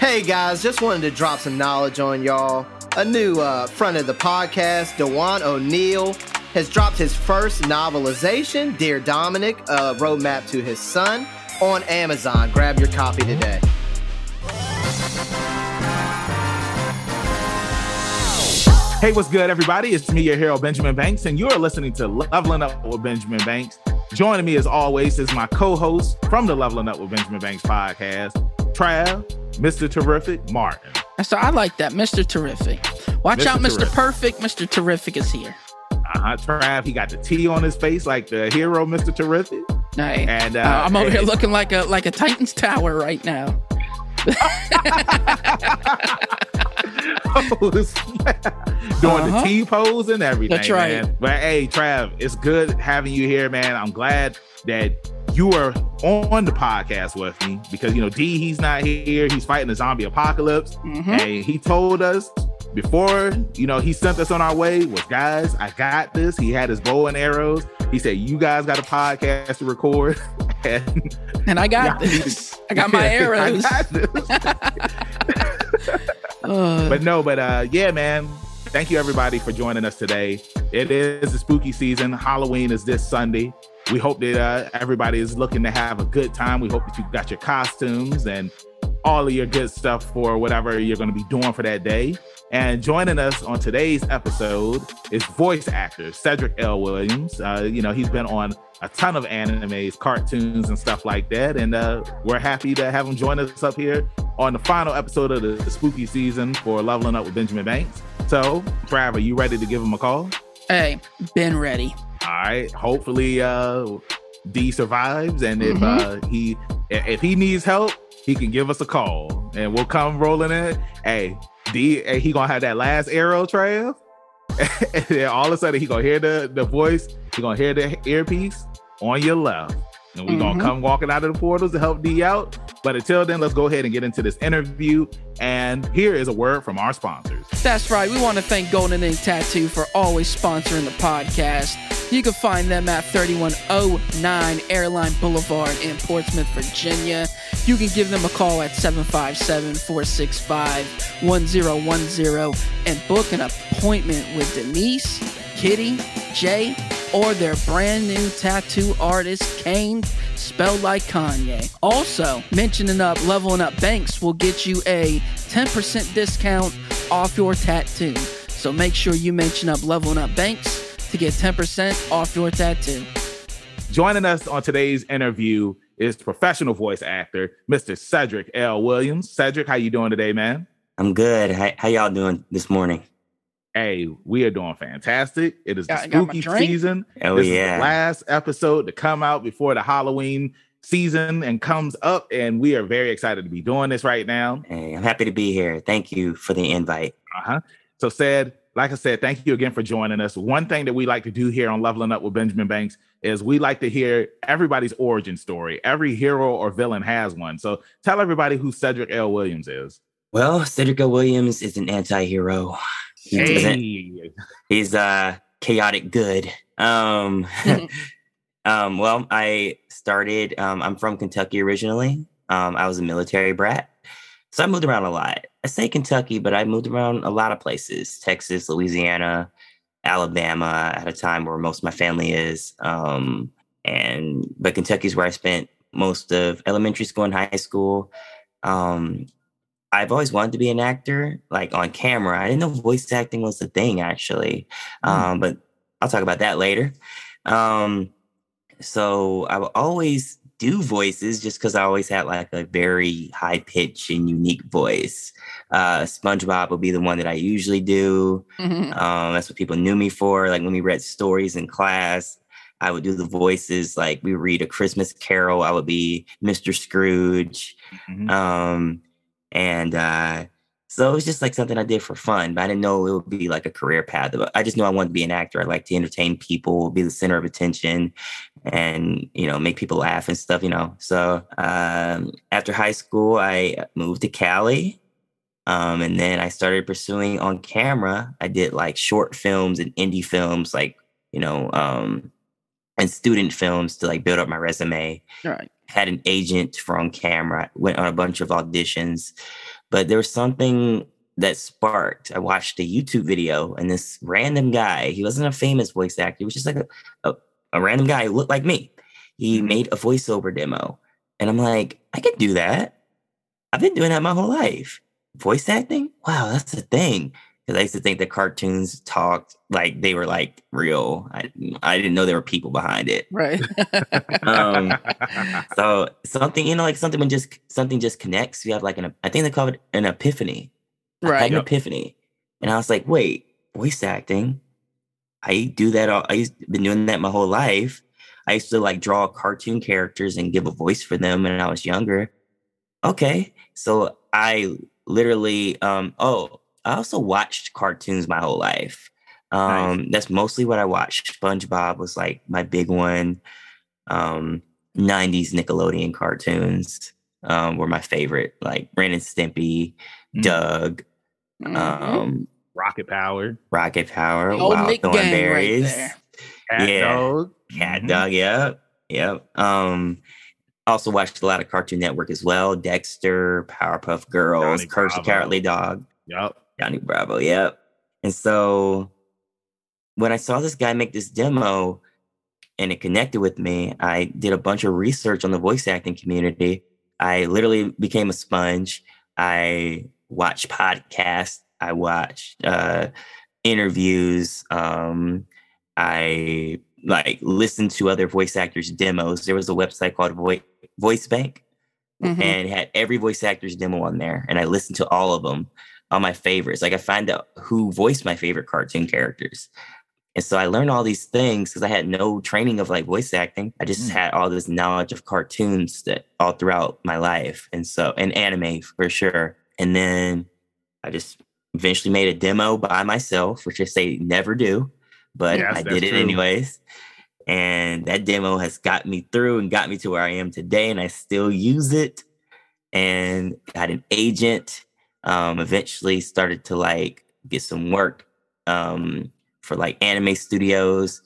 Hey guys, just wanted to drop some knowledge on y'all. A new uh, friend of the podcast, Dewan O'Neill, has dropped his first novelization, Dear Dominic, a roadmap to his son, on Amazon. Grab your copy today. Hey, what's good, everybody? It's me, your hero, Benjamin Banks, and you're listening to Leveling Up with Benjamin Banks. Joining me, as always, is my co host from the Leveling Up with Benjamin Banks podcast, Trav, Mr. Terrific, Martin. So I like that, Mr. Terrific. Watch Mr. out, Mr. Terrific. Perfect. Mr. Terrific is here. Uh-huh, Trav, he got the T on his face like the hero, Mr. Terrific. Hey, And, uh, uh, I'm over here looking like a like a Titans tower right now. Doing Uh-huh. the T pose and everything. That's right. Man. But hey, Trav, it's good having you here, man. I'm glad that you are on the podcast with me because you know D he's not here. He's fighting the zombie apocalypse. Mhm. And he told us before, you know, he sent us on our way was guys, I got this. He had his bow and arrows. He said, You guys got a podcast to record. and And I got this. I got my arrows. I got this. Uh, but no, but uh yeah, man. Thank you everybody for joining us today. It is the spooky season. Halloween is this Sunday. We hope that uh, everybody is looking to have a good time. We hope that you got your costumes and all of your good stuff for whatever you're going to be doing for that day. And joining us on today's episode is voice actor Cedric L. Williams. Uh, you know, he's been on a ton of animes, cartoons, and stuff like that. And uh, we're happy to have him join us up here on the final episode of the, spooky season for Leveling Up with Benjamin Banks. So, Trav, are you ready to give him a call? hey, been ready. All right. Hopefully, uh, D survives, and if uh, he if he needs help, he can give us a call, and we'll come rolling in. Hey, D, hey, he gonna have that last arrow, trail and then all of a sudden, he gonna hear the the voice. He gonna hear the earpiece on your left, and we Mhm. gonna come walking out of the portals to help D out. But until then, let's go ahead and get into this interview. And here is a word from our sponsors. That's right. We want to thank Golden Ink Tattoo for always sponsoring the podcast. You can find them at 3109 Airline Boulevard in Portsmouth, Virginia. You can give them a call at 757 465 1010 and book an appointment with Denise, Kitty, Jay, or their brand new tattoo artist, Kane, spelled like Kanye. Also, mentioning up Leveling Up Banks will get you a 10% discount off your tattoo. So make sure you mention up Leveling Up Banks to get 10% off your tattoo. Joining us on today's interview is professional voice actor Mr. Cedric L. Williams. Cedric, how you doing today, man? I'm good. How, how y'all doing this morning? Hey, we are doing fantastic. It is the Got- got my spooky season. Oh this is the last episode to come out before the Halloween season and comes up, and we are very excited to be doing this right now. Hey, I'm happy to be here. Thank you for the invite. Uh-huh. So said, like I said, thank you again for joining us. One thing that we like to do here on Leveling Up with Benjamin Banks is we like to hear everybody's origin story. Every hero or villain has one. So tell everybody who Cedric L. Williams is. Well, Cedric O. Williams is an anti-hero. He doesn't Hey. he's uh chaotic good. Um um well, I started um I'm from Kentucky originally. Um I was a military brat. So I moved around a lot. I say Kentucky, but I moved around a lot of places. Texas, Louisiana, Alabama at a time where most of my family is. Um and but Kentucky's where I spent most of elementary school and high school. Um I've always wanted to be an actor, like on camera. I didn't know voice acting was a thing actually, um, but I'll talk about that later. Um, so I will always do voices just because I always had like a very high pitch and unique voice. Uh, SpongeBob would be the one that I usually do. Mhm. Um, that's what people knew me for. Like when we read stories in class, I would do the voices. Like we read a Christmas Carol, I would be Mr. Scrooge. Mhm. Um, and uh, so it was just like something I did for fun, but I didn't know it would be like a career path. I just knew I wanted to be an actor. I like to entertain people, be the center of attention, and you know make people laugh and stuff. You know. So um, after high school, I moved to Cali. Um, and then I started pursuing on camera. I did like short films and indie films, like, you know, um, and student films to like build up my resume right. Had an agent for on camera, went on a bunch of auditions. But there was something that sparked. I watched a YouTube video and this random guy, he wasn't a famous voice actor, he was just like a, a, a random guy who looked like me. He Mhm. made a voiceover demo. And I'm like, I could do that. I've been doing that my whole life. Voice acting? Wow, that's the thing. Because I used to think the cartoons talked like they were like real. I, I didn't know there were people behind it. Right. Um, So something, you know, like something when just something just connects. You have like an, I think they call it an epiphany. I had right. an Yep. epiphany, and I was like, wait, voice acting. I do that. All, I used been doing that my whole life. I used to like draw cartoon characters and give a voice for them when I was younger. Okay, so I literally, um, oh, I also watched cartoons my whole life. Um, That's mostly what I watched. SpongeBob was like my big one. Um, 90s Nickelodeon cartoons um, were my favorite, like Ren and Stimpy, Mm. Doug, Mhm. um, Rocket Power, Rocket Power, The old Wild Nick Gang right Thornberrys. Cat Yeah. Dog, Cat Mhm. Dog, yep, yep. Um, also watched a lot of Cartoon Network as well. Dexter, Powerpuff Girls, Johnny Courage the Cowardly Dog, Yep. Johnny Bravo, yep. And so when I saw this guy make this demo and it connected with me, I did a bunch of research on the voice acting community. I literally became a sponge. I watched podcasts. I watched uh, interviews. Um, I like listened to other voice actors' demos. There was a website called Vo- Voice Bank, Mhm. and had every voice actor's demo on there. And I listened to all of them, all my favorites. Like I find out who voiced my favorite cartoon characters. And so I learned all these things because I had no training of like voice acting. I just Mm. had all this knowledge of cartoons that all throughout my life. And so, and anime for sure. And then I just eventually made a demo by myself, which I say never do, but Yes, I did it true. anyways. And that demo has got me through and got me to where I am today. And I still use it and got an agent. Um, eventually started to like get some work um, for like anime studios.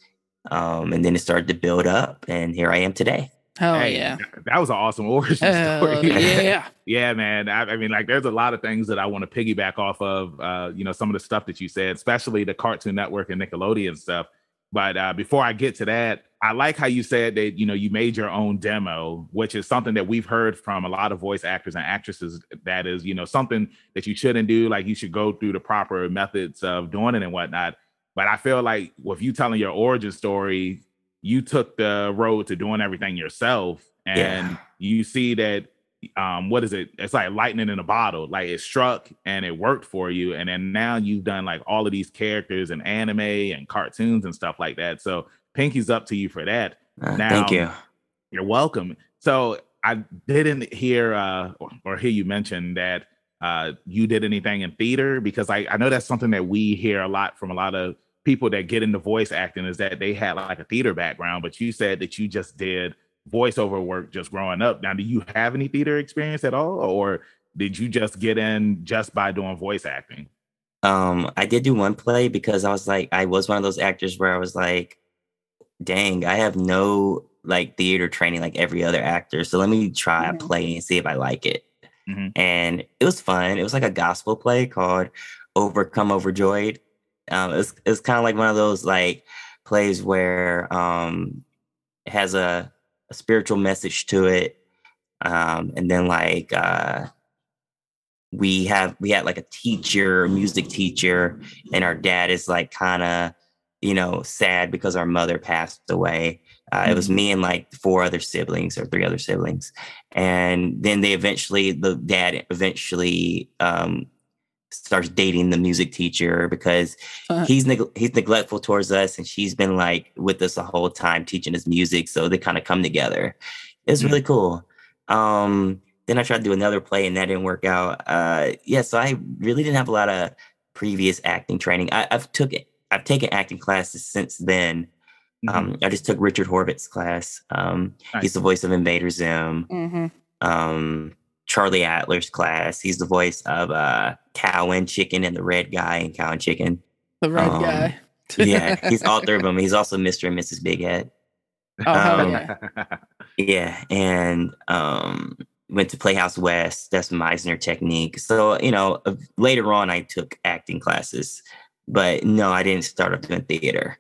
Um, and then it started to build up. And here I am today. Oh Hey, yeah. That was an awesome origin Hell story. yeah. Yeah, man. I, I mean, like, there's a lot of things that I want to piggyback off of. Uh, you know, some of the stuff that you said, especially the Cartoon Network and Nickelodeon stuff. But uh, before I get to that, I like how you said that you know you made your own demo, which is something that we've heard from a lot of voice actors and actresses. That is, you know, something that you shouldn't do. Like you should go through the proper methods of doing it and whatnot. But I feel like with you telling your origin story, you took the road to doing everything yourself, and Yeah. you see that um what is it? It's like lightning in a bottle. Like it struck and it worked for you and then now you've done like all of these characters and anime and cartoons and stuff like that. So pinky's up to you for that. Uh, Now- thank you. you're welcome. So i didn't hear uh or, or hear you mention that uh you did anything in theater? Because i i know that's something that we hear a lot from a lot of people that get into voice acting is that they had like a theater background but you said that you just did voiceover work just growing up now do you have any theater experience at all or did you just get in just by doing voice acting Um, I did do one play because I was like, I was one of those actors where I was like, dang, I have no like theater training like every other actor. So let me try Mhm. a play and see if I like it. Mhm. And it was fun. It was like a gospel play called Overcome Overjoyed. Um, it's was, it was kind of like one of those like plays where um it has a, a spiritual message to it. Um, and then like uh we have we had like a teacher, a music teacher, and our dad is like kind of you know sad because our mother passed away. Uh, It was me and like four other siblings or three other siblings, and then they eventually the dad eventually um, starts dating the music teacher because Uh-huh. he's neg- he's neglectful towards us, and she's been like with us the whole time teaching us music. So they kind of come together. It's really cool. Um, then I tried to do another play and that didn't work out. Uh, yeah, so I really didn't have a lot of previous acting training. I, I've took. I've taken acting classes since then. Mm-hmm. Um, I just took Richard Horvitz class. Um, Nice. He's the voice of Invader Zim. hmm Um, Charlie Adler's class. He's the voice of uh, Cow and Chicken and the Red Guy in Cow and Chicken. The red Um, guy. Yeah, he's all three of them. He's also Mr. and Mrs. Big Head. Oh, um, yeah. Yeah, and um, went to Playhouse West. That's Meisner technique. So, you know, uh, later on, I took acting classes, but no, I didn't start off doing theater.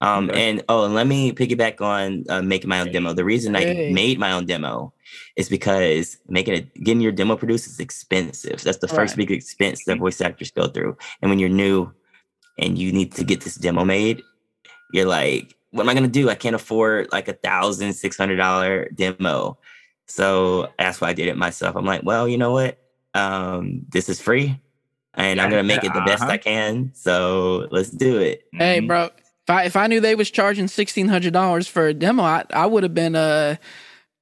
Um, okay. And oh, and let me piggyback on uh, making my own demo. The reason hey. I made my own demo is because making it getting your demo produced is expensive. That's the first right. big expense that voice actors go through. And when you're new and you need to get this demo made, you're like, what am I gonna do? I can't afford like a thousand six hundred dollar demo. So that's why I did it myself. I'm like, well, you know what? Um, this is free and I'm gonna make it the best uh-huh. I can. So let's do it. Hey, mm-hmm. bro. If I if I knew they was charging sixteen hundred dollars for a demo, I, I would have been uh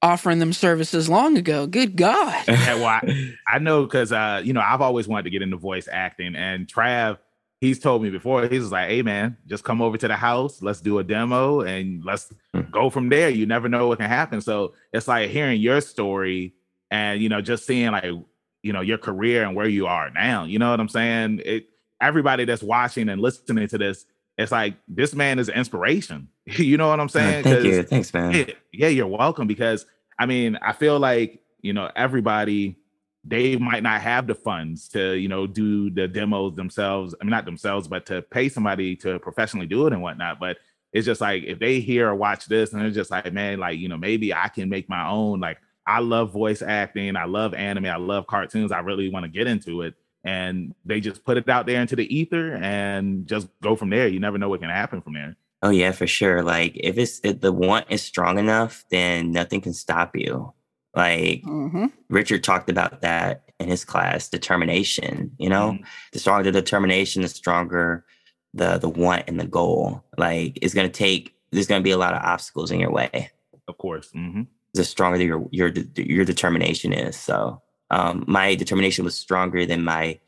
offering them services long ago. Good God. yeah, well, I, I know because uh, you know, I've always wanted to get into voice acting and Trav, he's told me before, he's like, hey man, just come over to the house, let's do a demo and let's hmm. go from there. You never know what can happen. So it's like hearing your story and you know, just seeing like, you know, your career and where you are now. You know what I'm saying? It everybody that's watching and listening to this, it's like this man is inspiration. you know what I'm saying? Thank you. Thanks, man. Yeah, yeah, you're welcome. Because I mean, I feel like you know everybody they might not have the funds to you know do the demos themselves. I mean, not themselves, but to pay somebody to professionally do it and whatnot. But it's just like if they hear or watch this and they're just like, man, like you know, maybe I can make my own. Like I love voice acting, I love anime, I love cartoons. I really want to get into it and they just put it out there into the ether and just go from there. You never know what can happen from there. Oh yeah, for sure. Like if it's if the want is strong enough, then nothing can stop you. Like mm-hmm. Richard talked about that in his class, determination. You know, mm-hmm. the stronger the determination, the stronger the the want and the goal. Like it's gonna take. There's gonna be a lot of obstacles in your way. Of course. Mm-hmm. The stronger your your your determination is. So um, my determination was stronger than my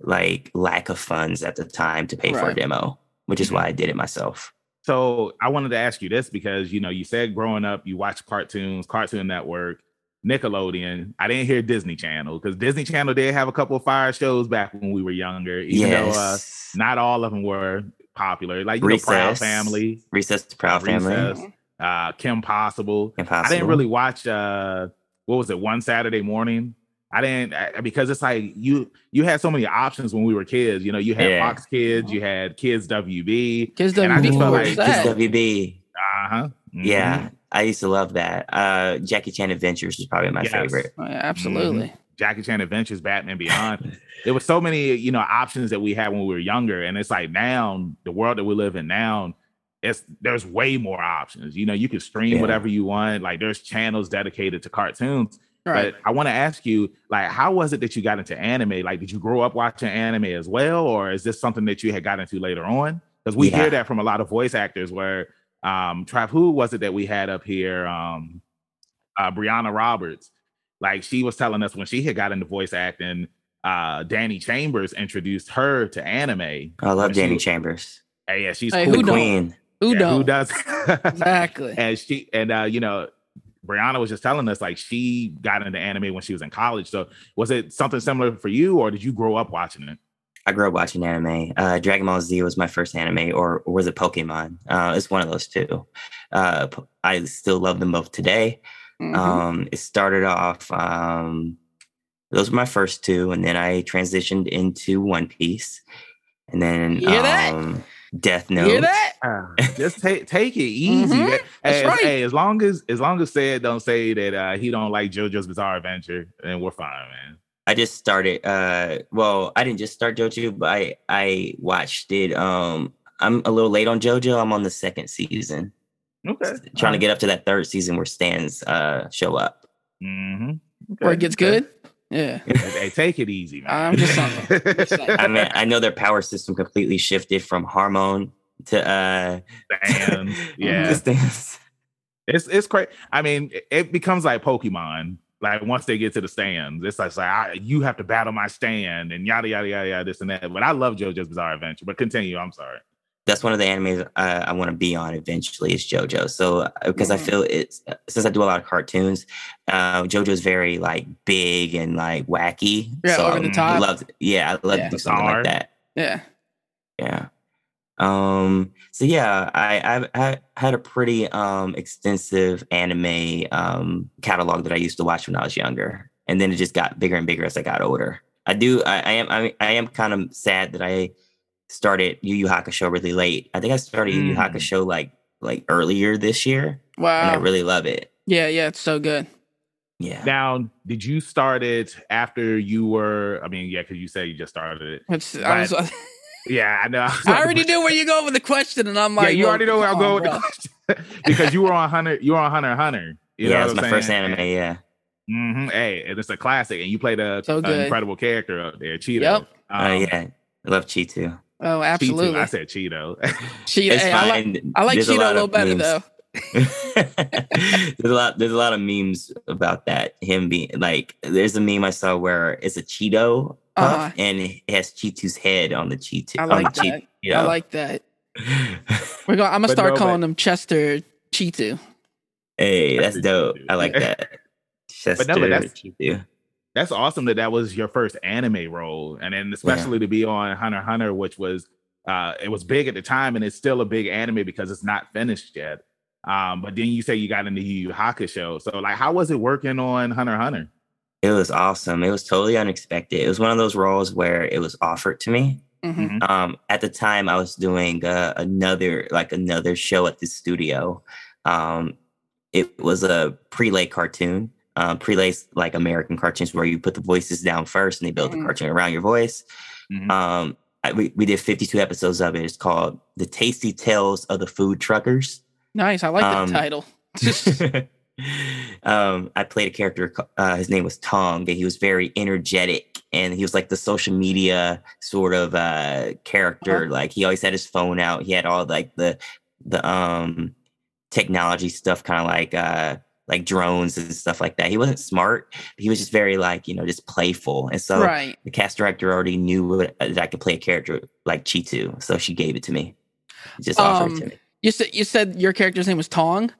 like lack of funds at the time to pay right. for a demo, which is why. I did it myself. So I wanted to ask you this because you know you said growing up you watched cartoons, Cartoon Network, Nickelodeon. I didn't hear Disney Channel because Disney Channel did have a couple of fire shows back when we were younger, even yes. though uh, not all of them were popular. Like you Recess, know, Proud Family, Recess, Proud Family, Recess, uh, Kim Possible. Kim Possible. I didn't really watch. uh What was it? One Saturday morning. I didn't I, because it's like you you had so many options when we were kids. You know, you had yeah. Fox Kids, you had Kids WB. Kids WB. I just felt like Kids WB. Uh huh. Mm-hmm. Yeah, I used to love that. Uh, Jackie Chan Adventures is probably my yes. favorite. Oh, yeah, absolutely. Mm-hmm. Jackie Chan Adventures, Batman Beyond. there was so many, you know, options that we had when we were younger, and it's like now the world that we live in now, it's there's way more options. You know, you can stream yeah. whatever you want. Like there's channels dedicated to cartoons. Right. But I want to ask you, like, how was it that you got into anime? Like, did you grow up watching anime as well, or is this something that you had got into later on? Because we yeah. hear that from a lot of voice actors. Where um, Trav, who was it that we had up here? Um, uh, Brianna Roberts. Like, she was telling us when she had got into voice acting, uh, Danny Chambers introduced her to anime. I love Danny she, Chambers. Hey, yeah, she's hey, cool. who queen. Who yeah. Who does? exactly. and she and uh, you know, Brianna was just telling us like she got into anime when she was in college. So was it something similar for you, or did you grow up watching it? I grew up watching anime. Uh, Dragon Ball Z was my first anime, or, or was it Pokemon? Uh, it's one of those two. Uh, I still love them both today. Mm-hmm. Um, it started off. Um, those were my first two, and then I transitioned into One Piece, and then hear um, Death Note. Hear that? Uh, just take take it easy. Mm-hmm. That's hey, right. hey, as long as as long as said don't say that uh, he don't like JoJo's Bizarre Adventure, then we're fine, man. I just started. uh Well, I didn't just start JoJo, but I I watched it. Um, I'm a little late on JoJo. I'm on the second season. Okay, trying to get up to that third season where Stands uh show up. Mm-hmm. Okay. Where it gets good. Yeah. hey, take it easy, man. I'm just saying. I mean, I know their power system completely shifted from Hamon to uh stands. Yeah. stands. It's it's crazy. I mean, it becomes like Pokemon. Like once they get to the stands, it's like, it's like I, you have to battle my stand and yada yada yada yada this and that. But I love JoJo's Bizarre Adventure. But continue. I'm sorry that's one of the animes uh, I want to be on eventually is JoJo. So because uh, mm-hmm. I feel it's since I do a lot of cartoons, uh, JoJo is very like big and like wacky. Yeah, so over the top. I love, yeah, I love yeah. something like that. Yeah, yeah. Um. So yeah, I I, I had a pretty um extensive anime um catalog that I used to watch when I was younger. and then it just got bigger and bigger as I got older. I do. I, I am. I, I am kind of sad that I started Yu Yu Hakusho really late. I think I started Yu Yu Mm. Hakusho like like earlier this year, and I really love it. yeah, yeah, it's so good. Yeah. Now, did you start it after you were? I mean, yeah, because you said you just started it. It's, I, was, But- Yeah, I know. I already knew where you go with the question, and I'm like, yeah, you well, already know where I'm come on, going with bro. the question because you were on Hunter. You were on Hunter Hunter. You yeah, know it was my I'm first anime. Yeah. hmm Hey, and it's a classic, and you played a, So an good. incredible character up there, Cheeto. Yep. Oh Um, yeah. I love Cheeto. Oh, Cheeto. absolutely. I said Cheeto. Cheeto. Hey, I like. I like There's a Cheeto a little better memes. though. there's a lot there's a lot of memes about that him being like there's a meme i saw where it's a cheeto puff Uh-huh. and it has cheeto's head on the cheeto I like that. Cheeto. I like that. We're going. I'm gonna start no, calling but- him Chester Cheetu. hey that's dope i like that Chester no, but that's- Cheeto. That's awesome that that was your first anime role, and then especially to be on Hunter Hunter, which was uh, it was big at the time, and it's still a big anime because it's not finished yet. Um, but then you say you got into Yu Yu Hakusho, so like, how was it working on Hunter Hunter? it was awesome. It was totally unexpected. It was one of those roles where it was offered to me. Hmm um at the time i was doing uh, another like another show at the studio. Um it was a prelay cartoon um prelays like american cartoons where you put the voices down first and they build Mhm. the cartoon around your voice Mhm. um I, we, we did 52 episodes of it it's called the tasty tales of the food truckers Nice. I like that Um, title. um, I played a character. Uh, his name was Tong, and he was very energetic, and he was like the social media sort of uh, character. Like he always had his phone out. He had all like the the um technology stuff, kind of like uh like drones and stuff like that. He wasn't smart. He was just very like you know just playful, and so right. the cast director already knew what, that I could play a character like Cheetu, so she gave it to me. Just offered it to Um, me. You said you said your character's name was Tong.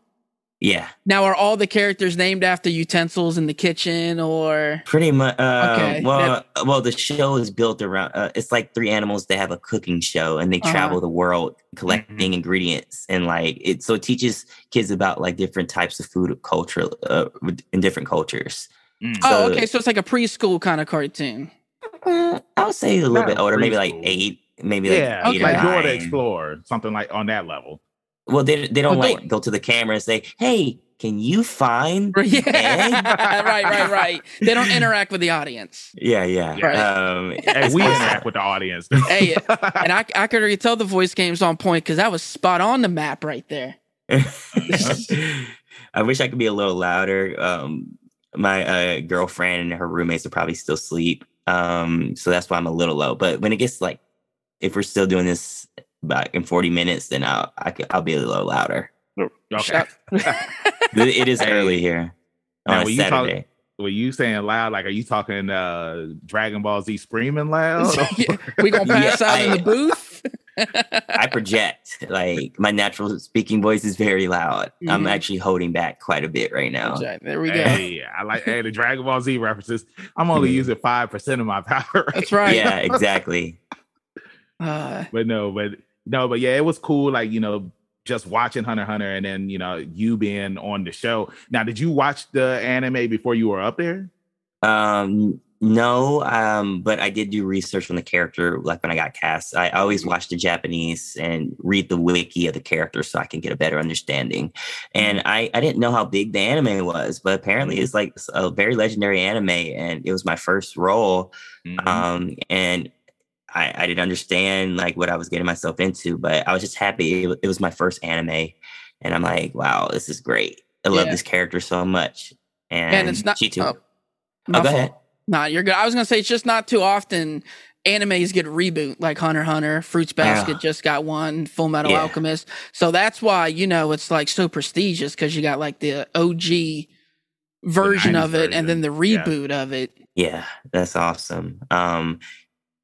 Yeah. Now, are all the characters named after utensils in the kitchen, or Pretty much. Uh, Okay, Well, well, the show is built around. Uh, it's like three animals that have a cooking show, and they Uh-huh. travel the world collecting ingredients, and like it. So it teaches kids about like different types of food culture uh, in different cultures. Mm. oh, okay, so it's like a preschool kind of cartoon. Uh, I would say a little Not bit older, maybe like eight, maybe like yeah, eight like or Dora the nine. Explorer, something like on that level. Well, they they don't Oh, like Dora. go to the camera and say, "Hey, can you find?" Yeah, right, right, right. They don't interact with the audience. Yeah, yeah. Right. Um, we interact with the audience. Hey, And I, I could already tell the voice game's on point because that was spot on the map right there. I wish I could be a little louder. Um, my uh, girlfriend and her roommates are probably still asleep, um, so that's why I'm a little low. But when it gets like, if we're still doing this back in 40 minutes, then I'll I could, I'll be a little louder. okay. It it is early here Now, a when you talk- Saturday. Were you saying loud? Like, are you talking uh Dragon Ball Z screaming loud? We gonna pass Yeah, out in the booth. I project like my natural speaking voice is very loud. I'm Mhm. actually holding back quite a bit right now. There we go. Hey, I like hey the Dragon Ball Z references. I'm only Mhm. using five percent of my power. Right? That's right. Yeah, exactly. Uh, But no, but no, but yeah, it was cool. Like you know, just watching Hunter Hunter, and then you know you being on the show. Now, did you watch the anime before you were up there? Um, no, um, but I did do research on the character. Like when I got cast, I always watch the Japanese and read the wiki of the character so I can get a better understanding. And I, I didn't know how big the anime was, but apparently it's like a very legendary anime, and it was my first role. Mhm. Um, and I, I didn't understand like what I was getting myself into, but I was just happy. It, it was my first anime, and I'm like, wow, this is great. I love Yeah. this character so much. And, and it's not. Cheetu. Oh, Oh, go ahead. Nah, you're good. I was gonna say it's just not too often animes get a reboot like Hunter Hunter, Fruits Basket Yeah. just got one, Full Metal Yeah. Alchemist. So that's why you know it's like so prestigious because you got like the OG version 90s of it and then the version, yeah. reboot of it. Yeah, that's awesome. Um,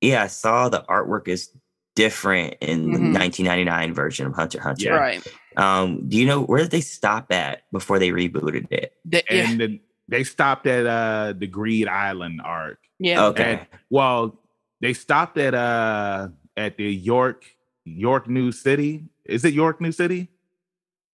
yeah, I saw the artwork is different in Mhm. the 1999 version of Hunter Hunter. Yeah. Right. Um, do you know where did they stop at before they rebooted it? The- yeah. and then they stopped at uh the Greed Island arc. yeah. Okay. And- Well, they stopped at uh at the York York New City. Is it York New City?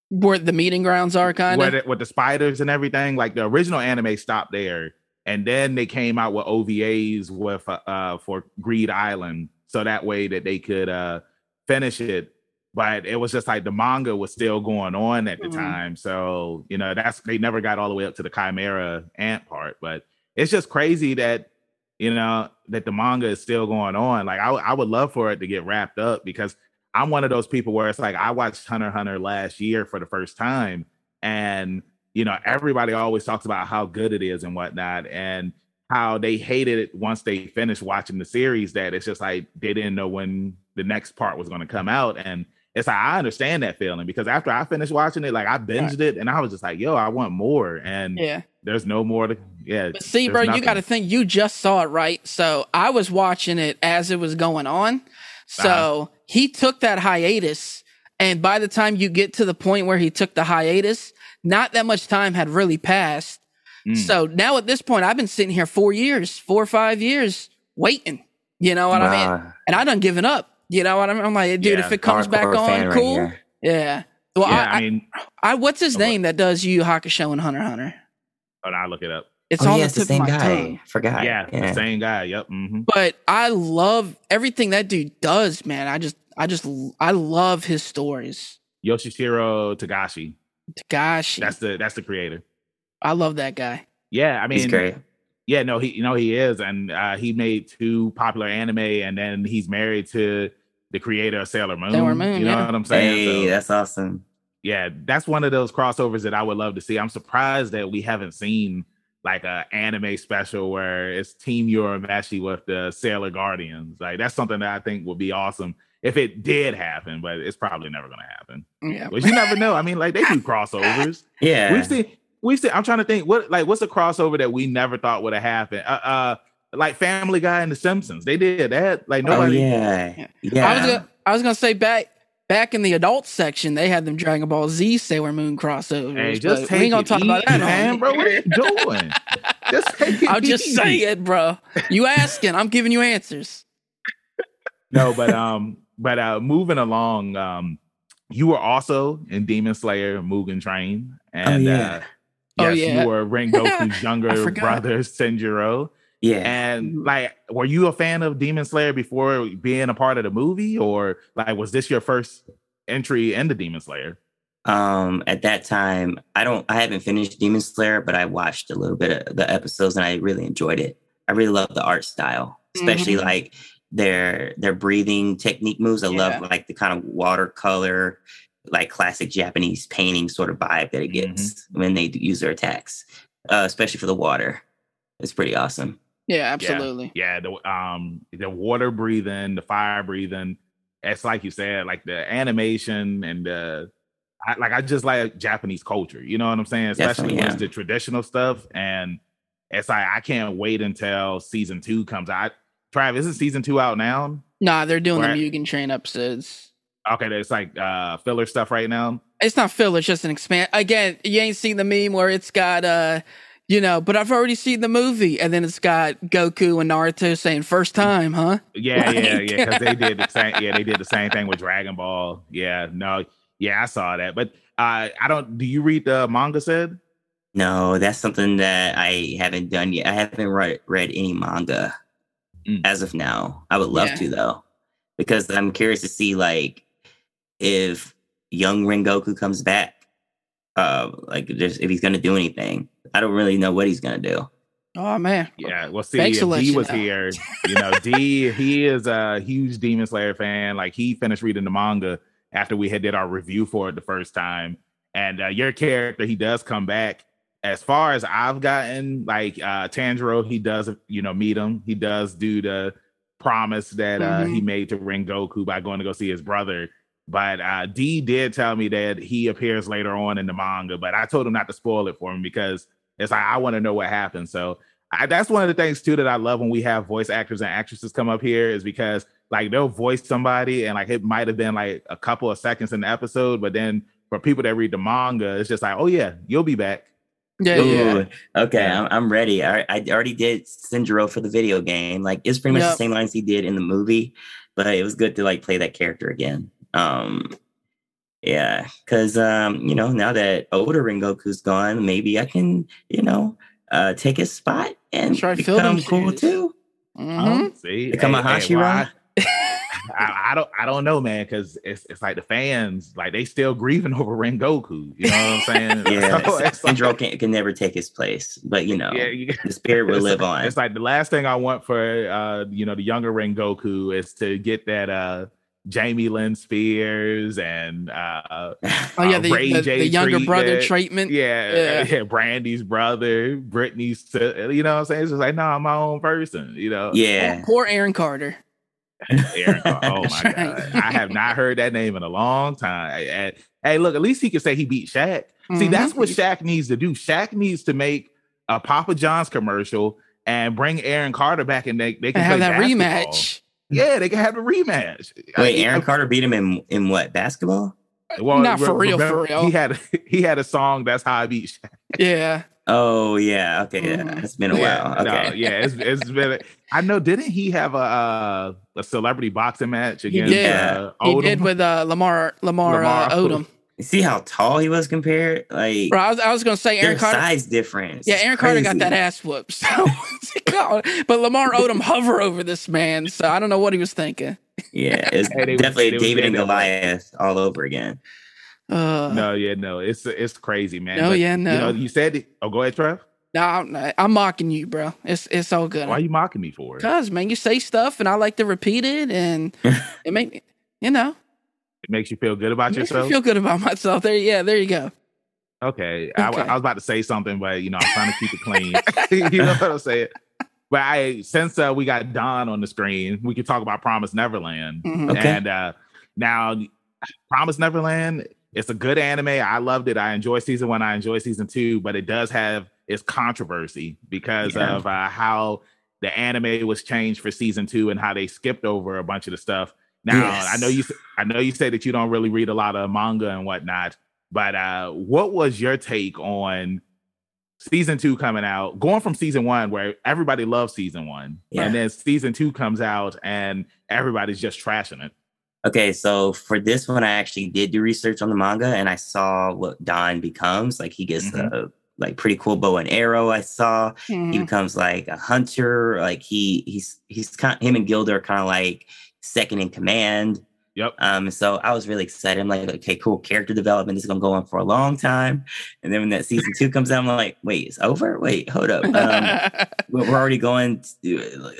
Where the meeting grounds are kind Where of. the, with the spiders and everything. Like the original anime stopped there, and then they came out with OVAs with uh, uh, for Greed Island, so that way that they could uh, finish it. But it was just like the manga was still going on at the Mhm. time, so you know that's they never got all the way up to the Chimera ant part. But it's just crazy that you know that the manga is still going on. Like I, I would love for it to get wrapped up because I'm one of those people where it's like I watched Hunter Hunter last year for the first time, and you know everybody always talks about how good it is and whatnot, and how they hated it once they finished watching the series. That it's just like they didn't know when the next part was going to come out, and it's like I understand that feeling because after I finished watching it, like I binged it, and I was just like, yo, I want more, and Yeah. there's no more to yeah. But see, bro, you got to think you just saw it, right? So I was watching it as it was going on. So Uh-huh. he took that hiatus. And by the time you get to the point where he took the hiatus, not that much time had really passed. Mm. So now at this point, I've been sitting here four years, four or five years waiting. You know what I mean? And I done given up. You know what I mean? I'm like, dude, Yeah, if it comes back on, cool. here. yeah. Well, yeah, I, I mean, I, I, what's his Oh, what? name that does Yu Yu Hakusho and Hunter x Hunter? hold on, I'll look it up. It's oh, on yeah, the it's the tip same of my guy. tongue. Forgot. yeah, the same guy. Yep. Mm-hmm. but I love everything that dude does, man. I just, I just, I love his stories. Yoshihiro Togashi. Gosh, That's the that's the creator. I love that guy. Yeah, I mean, He's great. yeah, no, he you know he is, and uh, he made two popular anime, and then he's married to the creator of Sailor Moon. Sailor Moon, you know yeah. what I'm saying? Hey, So, that's awesome. yeah, that's one of those crossovers that I would love to see. I'm surprised that we haven't seen like a anime special where it's Team Urameshi with the Sailor Guardians. Like that's something that I think would be awesome if it did happen, but it's probably never going to happen. Yeah, But you never know. I mean, like they do crossovers. Yeah. We've seen we've seen. I'm trying to think what like what's a crossover that we never thought would have happened. Uh, uh like Family Guy and The Simpsons. They did that. Like oh nobody. yeah. Yeah. Yeah. I was gonna, I was gonna say back, back in the adult section, they had them Dragon Ball Z Sailor Moon crossovers. Hey, just take we ain't gonna it talk about that, man, bro. What are you doing? just take it I'm just easy. saying, bro. You asking, I'm giving you answers. no, but um, but uh, moving along, um, you were also in Demon Slayer Mugen Train, and yeah. uh, Oh, yes, yeah. you were Rengoku's I younger brother Senjuro. yeah. And like, were you a fan of Demon Slayer before being a part of the movie, or like, was this your first entry into Demon Slayer? Um, at that time, I don't, I haven't finished Demon Slayer, but I watched a little bit of the episodes and I really enjoyed it. I really love the art style, especially Mhm. like their their breathing technique moves. I Yeah. love like the kind of watercolor, like classic Japanese painting sort of vibe that it gets when they use their attacks, uh, especially for the water. It's pretty awesome. Yeah, absolutely. Yeah, the um, the water breathing, the fire breathing. It's like you said, like the animation and the. I, like I just like Japanese culture, you know what I'm saying? Especially Definitely, when it's yeah. the traditional stuff, and it's like I can't wait until season two comes out. Trav, isn't season two out now? Nah, they're doing Right. the Mugen Train episodes. Okay, it's like uh filler stuff right now. It's not filler, it's just an expand. Again, you ain't seen the meme where it's got uh, you know, but I've already seen the movie, and then it's got Goku and Naruto saying first time, huh? Yeah, yeah, yeah. Because they did the same. Yeah, they did the same thing with Dragon Ball. Yeah, no, yeah, I saw that. But uh I don't. Do you read the manga? Said No, that's something that I haven't done yet. I haven't read, read any manga Mm. as of now. I would love Yeah. to though, because I'm curious to see like if young Rengoku comes back, uh, like just if he's gonna do anything. I don't really know what he's gonna do. Oh man, Yeah, well, see, Thanks if to D was know. here, you know, D, he is a huge Demon Slayer fan. Like he finished reading the manga after we had did our review for it the first time. And uh, your character, he does come back. As far as I've gotten, like uh Tanjiro, he does, you know, meet him. He does do the promise that uh Mm-hmm. he made to Rengoku by going to go see his brother. But uh D did tell me that he appears later on in the manga, but I told him not to spoil it for him because it's like I want to know what happens. So I, that's one of the things too that I love when we have voice actors and actresses come up here is because like they'll voice somebody and like it might have been like a couple of seconds in the episode, but then for people that read the manga, it's just like, oh yeah, you'll be back. Yeah, yeah. Okay, I'm, I'm ready. I, I already did Senjuro for the video game. Like it's pretty much Yep. the same lines he did in the movie, but it was good to like play that character again. Um, yeah, because um, you know, now that older Rengoku's gone, maybe I can, you know, uh, take his spot and That's right, fill become cool shoes. too. Mhm. Um, see, Become a Hashira? I, I, I don't, I don't know, man, because it's it's like the fans, like they still grieving over Rengoku. You know what I'm saying? Yeah, So it's like- Senjuro can, can never take his place, but you know, yeah, you- the spirit will live on. It's like the last thing I want for uh, you know, the younger Rengoku is to get that uh Jamie Lynn Spears and uh Oh yeah, uh, the, Ray the, J the younger brother treatment. treatment. yeah, Yeah. yeah, Brandy's brother, Brittany's, si- you know what I'm saying? It's just like, no, I'm my own person, you know? yeah, Poor Aaron Carter. Aaron Carr. Oh my right. god, I have not heard that name in a long time. Hey, hey, hey, look, at least he can say he beat Shaq. See, Mhm. that's what Shaq needs to do. Shaq needs to make a Papa John's commercial and bring Aaron Carter back, and they they can have play that basketball. rematch. Yeah, they can have the rematch. Wait, I- Aaron Carter beat him in in what basketball? well, Not for re- real, for real. He had he had a song that's how I beat Shaq. Yeah. Oh yeah, okay, yeah, Mhm. it's been a Yeah, while. no, Okay, yeah, it's, it's been. I know. Didn't he have a uh, a celebrity boxing match He against did. uh, He did with uh, Lamar Lamar, uh, Lamar. Odom. You see how tall he was compared? Like Bro, I was, I was gonna say Aaron their Carter. size difference. Yeah, Aaron Carter got that ass whooped. So, what's it called? but Lamar Odom hover over this man. So I don't know what he was thinking. Yeah, it's Hey, they was- definitely they was David and getting that way. Goliath all over again. Uh, No, yeah, no, it's it's crazy, man. No, yeah, no. You know, you said it. Oh, go ahead, Trev. no, I'm, I'm mocking you, bro. It's it's all good. Why are you mocking me for it? Cause man, you say stuff and I like to repeat it, and it make me, you know, It makes you feel good about it makes me yourself. feel good about myself. There, yeah, there you go. okay, I, Okay. I was about to say something, but you know, I'm trying to keep it clean. you know what I'm saying? But I, since uh, we got Don on the screen, we could talk about Promise Neverland. Mhm. Okay. And uh, now, Promise Neverland, it's a good anime. I loved it. I enjoy season one. I enjoy season two, but it does have its controversy because Yeah. of uh, how the anime was changed for season two and how they skipped over a bunch of the stuff. Now, Yes. I know you. I know you say that you don't really read a lot of manga and whatnot, but uh, what was your take on? Season two coming out, going from season one where everybody loves season one, Yeah. and then season two comes out and everybody's just trashing it. Okay, so for this one, I actually did do research on the manga, and I saw what Don becomes. Like he gets Mhm. a like pretty cool bow and arrow. I saw he Mhm. becomes like a hunter. Like he he's he's kind him and Gilda are kind of like second in command. Yep. Um, so I was really excited. I'm like, okay, cool. Character development this is gonna go on for a long time. And then when that season two comes out, I'm like, wait, it's over. Wait, hold up. Um, we're we're already going to,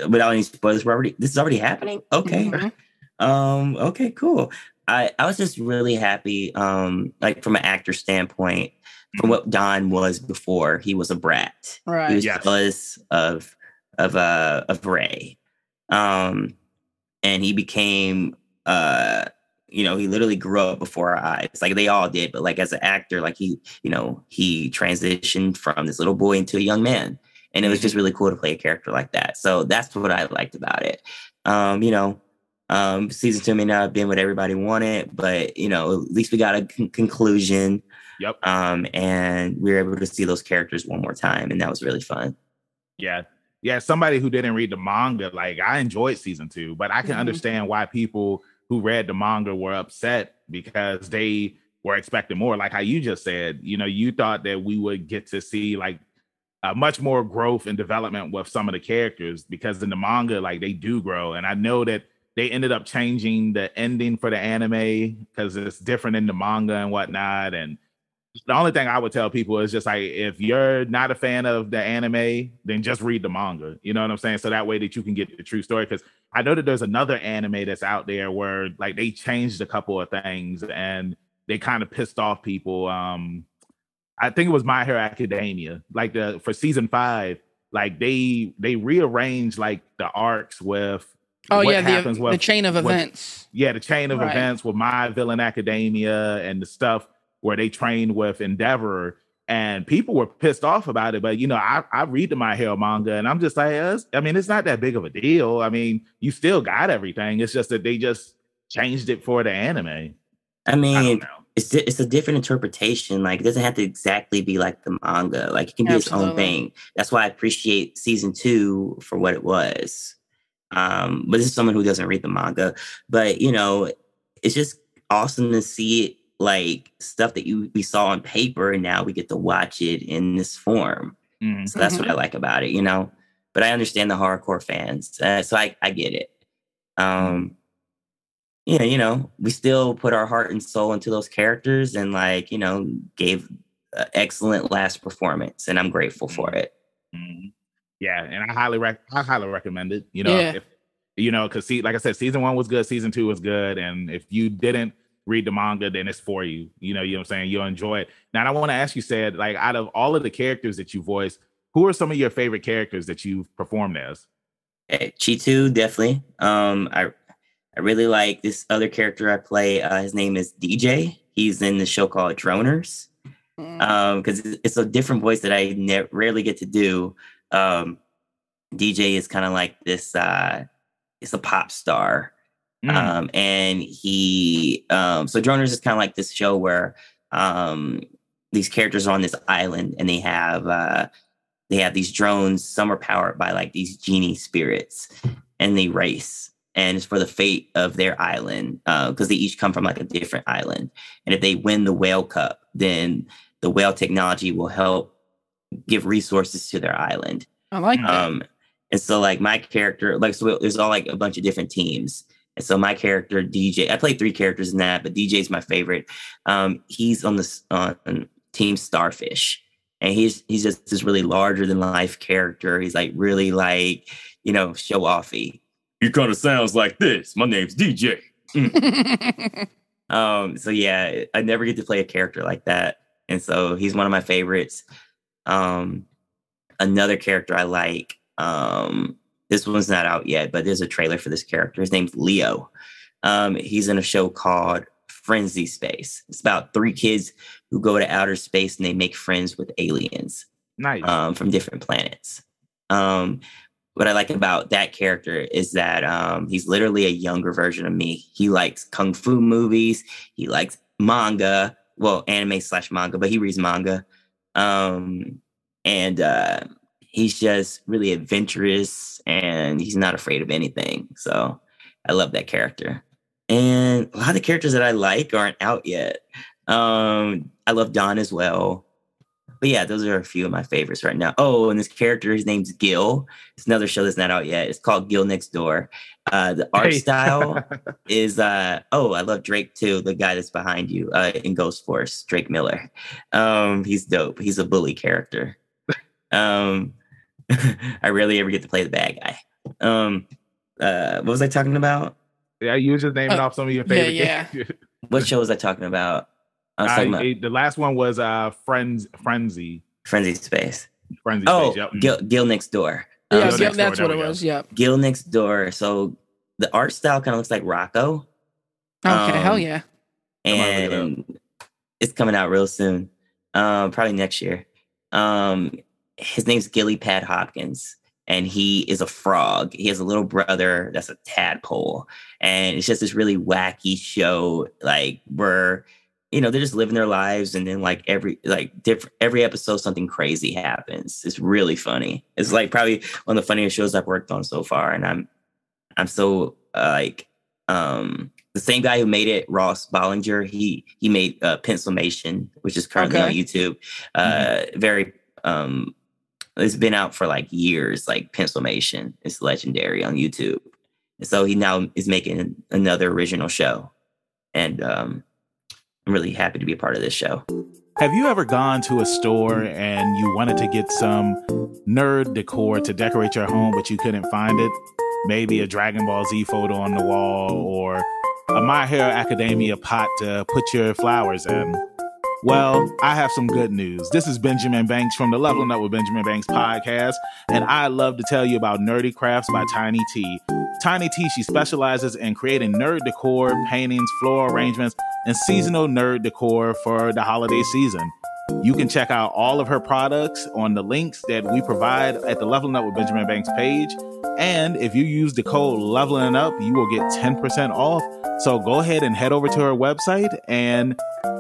without any spoilers. We're already this is already happening. Okay. Mhm. Um, okay, cool. I, I was just really happy, um, like from an actor standpoint, from what Don was before. He was a brat. Right. He was Yes. jealous of of uh of Ray. Um and he became uh you know, he literally grew up before our eyes. Like they all did, but like as an actor, like he, you know, he transitioned from this little boy into a young man. And it was just really cool to play a character like that. So that's what I liked about it. Um, you know, um, season two may not have been what everybody wanted, but you know, at least we got a con- conclusion. Yep. Um, and we were able to see those characters one more time, and that was really fun. Yeah. Yeah. Somebody who didn't read the manga, like I enjoyed season two, but I can Mhm. understand why people who read the manga were upset because they were expecting more. Like how you just said, you know, you thought that we would get to see like uh, much more growth and development with some of the characters because in the manga, like they do grow. And I know that they ended up changing the ending for the anime because it's different in the manga and whatnot. And the only thing I would tell people is just like if you're not a fan of the anime, then just read the manga. You know what I'm saying? So that way that you can get the true story. Because I know that there's another anime that's out there where like they changed a couple of things and they kind of pissed off people. Um, I think it was My Hero Academia. Like the for season five, like they they rearranged like the arcs with Oh what yeah, happens the, with the chain of with- events. yeah, the chain of Right. events with My Villain Academia and the stuff where they trained with Endeavor. And people were pissed off about it. But, you know, I, I read the My Hero manga and I'm just like, uh, I mean, it's not that big of a deal. I mean, you still got everything. It's just that they just changed it for the anime. I I mean, don't it's it's a different interpretation. Like it doesn't have to exactly be like the manga. Like it can be its own thing. That's why I appreciate season two for what it was. Um, but this is someone who doesn't read the manga. But you know, it's just awesome to see it like stuff that you we saw on paper, and now we get to watch it in this form. Mm-hmm. So that's mm-hmm. what I like about it, you know. But I understand the hardcore fans, uh, so I I get it. Um, yeah, you know, we still put our heart and soul into those characters, and like you know, gave excellent last performance, and I'm grateful for mm-hmm. it. Mm-hmm. Yeah, and I highly rec- I highly recommend it. You know, yeah. if you know, because see, like I said, season one was good, season two was good, and if you didn't read the manga, then it's for you. You know, you know what I'm saying? You'll enjoy it. Now, I want to ask you, said like out of all of the characters that you voice, who are some of your favorite characters that you've performed as? Hey, Cheetu, definitely. Um, I I really like this other character I play. Uh, his name is DJ. He's in the show called Droners. Mm. Um, because it's a different voice that I ne- rarely get to do. Um, DJ is kind of like this. Uh, it's a pop star Mm. Um, and he, um, so Droners is kind of like this show where um, these characters are on this island and they have uh, they have these drones. Some are powered by like these genie spirits, and they race. And it's for the fate of their island because uh, they each come from like a different island. And if they win the whale cup, then the whale technology will help give resources to their island. I like that. Um, and so like my character, like so there's all like a bunch of different teams. And so my character DJ, I play three characters in that, but DJ is my favorite. Um, he's on the on Team Starfish, and he's he's just this really larger than life character. He's like really like you know show offy. He kind of sounds like this. My name's DJ. Mm. um, so yeah, I never get to play a character like that, and so he's one of my favorites. Um, another character I like um this one's not out yet, but there's a trailer for this character. His name's Leo. Um, he's in a show called Frenzy Space. It's about three kids who go to outer space and they make friends with aliens. Nice. Um, from different planets. Um, what I like about that character is that um, he's literally a younger version of me. He likes kung fu movies. He likes manga, well, anime slash manga, but he reads manga. Um, and uh, he's just really adventurous and he's not afraid of anything. So I love that character. And a lot of the characters that I like aren't out yet. Um, I love Don as well. But yeah, those are a few of my favorites right now. Oh, and this character, his name's Gil. It's another show that's not out yet. It's called Gil Next Door. Uh, the art hey. style is uh oh, I love Drake too, the guy that's behind you uh, in Ghost Force, Drake Miller. Um, he's dope. He's a bully character. Um, I rarely ever get to play the bad guy. Um, uh, what was I talking about? Yeah, you were just naming uh, off some of your favorite. Yeah, yeah. what show was I talking about? I was talking about the last one was uh Friends Frenzy. Frenzy Space. Frenzy oh, Space. Yep. Gil, Gil next door. Um, yeah, Gil, that's what it was. Yeah. Gil next door. So the art style kind of looks like Rocko. Okay, um, hell yeah. And it's coming out real soon. Um, probably next year. Um, his name's Gilly Pad Hopkins, and he is a frog. He has a little brother that's a tadpole, and it's just this really wacky show, like where you know they're just living their lives, and then like every like different every episode something crazy happens. It's really funny. It's like probably one of the funniest shows I've worked on so far, and I'm I'm so uh, like um the same guy who made it, Ross Bollinger, he he made uh, Pencilmation, which is currently okay. on YouTube. Uh, mm-hmm. Very um, it's been out for like years, like Pencilmation. It's legendary on YouTube. And so he now is making another original show. And um, I'm really happy to be a part of this show. Have you ever gone to a store and you wanted to get some nerd decor to decorate your home, but you couldn't find it? Maybe a Dragon Ball Z photo on the wall or a My Hero Academia pot to put your flowers in. Well, I have some good news. This is Benjamin Banks from the Leveling Up with Benjamin Banks podcast, and I love to tell you about Nerdy Crafts by Tiny T. Tiny T, she specializes in creating nerd decor, paintings, floral arrangements, and seasonal nerd decor for the holiday season. You can check out all of her products on the links that we provide at the Leveling Up with Benjamin Banks page. And if you use the code Leveling Up, you will get 10% off. So go ahead and head over to her website and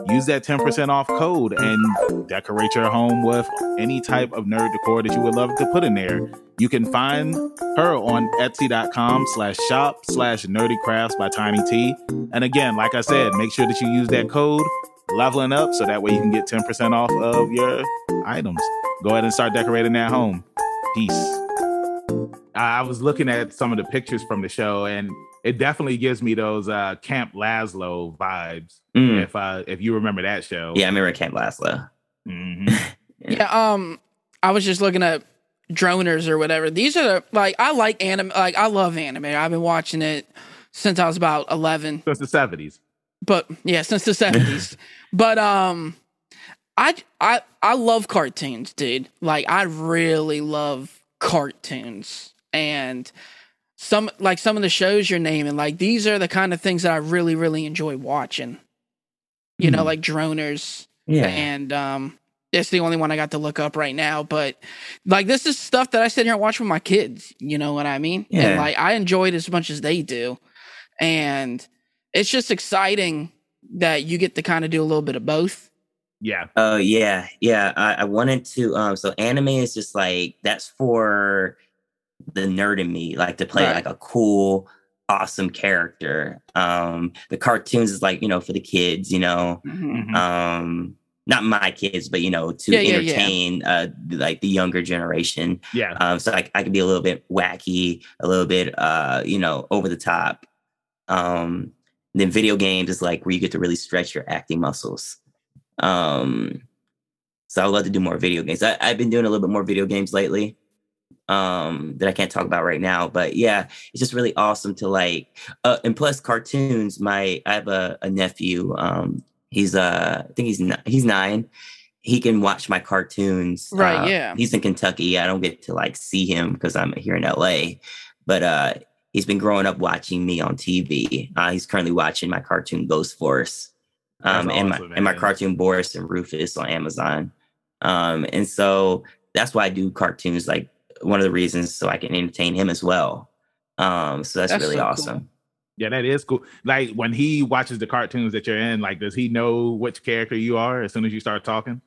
use that 10% off code and decorate your home with any type of nerd decor that you would love to put in there. You can find her on etsy.com slash shop slash nerdy crafts by Tiny T. And again, like I said, make sure that you use that code leveling up so that way you can get 10% off of your items. go ahead and start decorating that home. Peace. I was looking at some of the pictures from the show, and it definitely gives me those uh, Camp Lazlo vibes. Mm. If uh, if you remember that show, Yeah, I remember Camp Lazlo. Mhm. Yeah. Um, I was just looking at droners or whatever. These are the, like I like anime. Like I love anime. I've been watching it since I was about eleven. since the seventies. But yeah, since the seventies. but um, I I I love cartoons, dude. Like I really love cartoons and. Some like some of the shows you're naming, like these are the kind of things that I really, really enjoy watching. You know, Mhm. like droners, Yeah. and um it's the only one I got to look up right now. But like this is stuff that I sit here and watch with my kids. You know what I mean? yeah. And Yeah. like I enjoy it as much as they do. And it's just exciting that you get to kind of do a little bit of both. Yeah, Oh yeah, yeah. I, I wanted to. Um, so anime is just like that's for the nerd in me, like to play Right. like a cool, awesome character. Um, the cartoons is like you know for the kids, you know. Mhm. Um, not my kids, but you know to Yeah, yeah, yeah. entertain uh like the younger generation. yeah, Um, so I, I can be a little bit wacky, a little bit uh, you know, over the top. Um, then video games is like where you get to really stretch your acting muscles. Um, so I would love to do more video games. I, I've been doing a little bit more video games lately. Um, that I can't talk about right now, but yeah, it's just really awesome to like. Uh, and plus, cartoons. My I have a, a nephew. Um, he's uh, I think he's ni- he's nine. He can watch my cartoons. Right, Uh, yeah. He's in Kentucky. I don't get to like see him because I'm here in LA, but uh, he's been growing up watching me on TV. Uh, he's currently watching my cartoon Ghost Force, um, That's and awesome, my and my cartoon Boris and Rufus on Amazon. Um, and so that's why I do cartoons. Like one of the reasons so I can entertain him as well. Um, so that's, That's really so cool. awesome. yeah, that is cool. Like when he watches the cartoons that you're in, like does he know which character you are as soon as you start talking?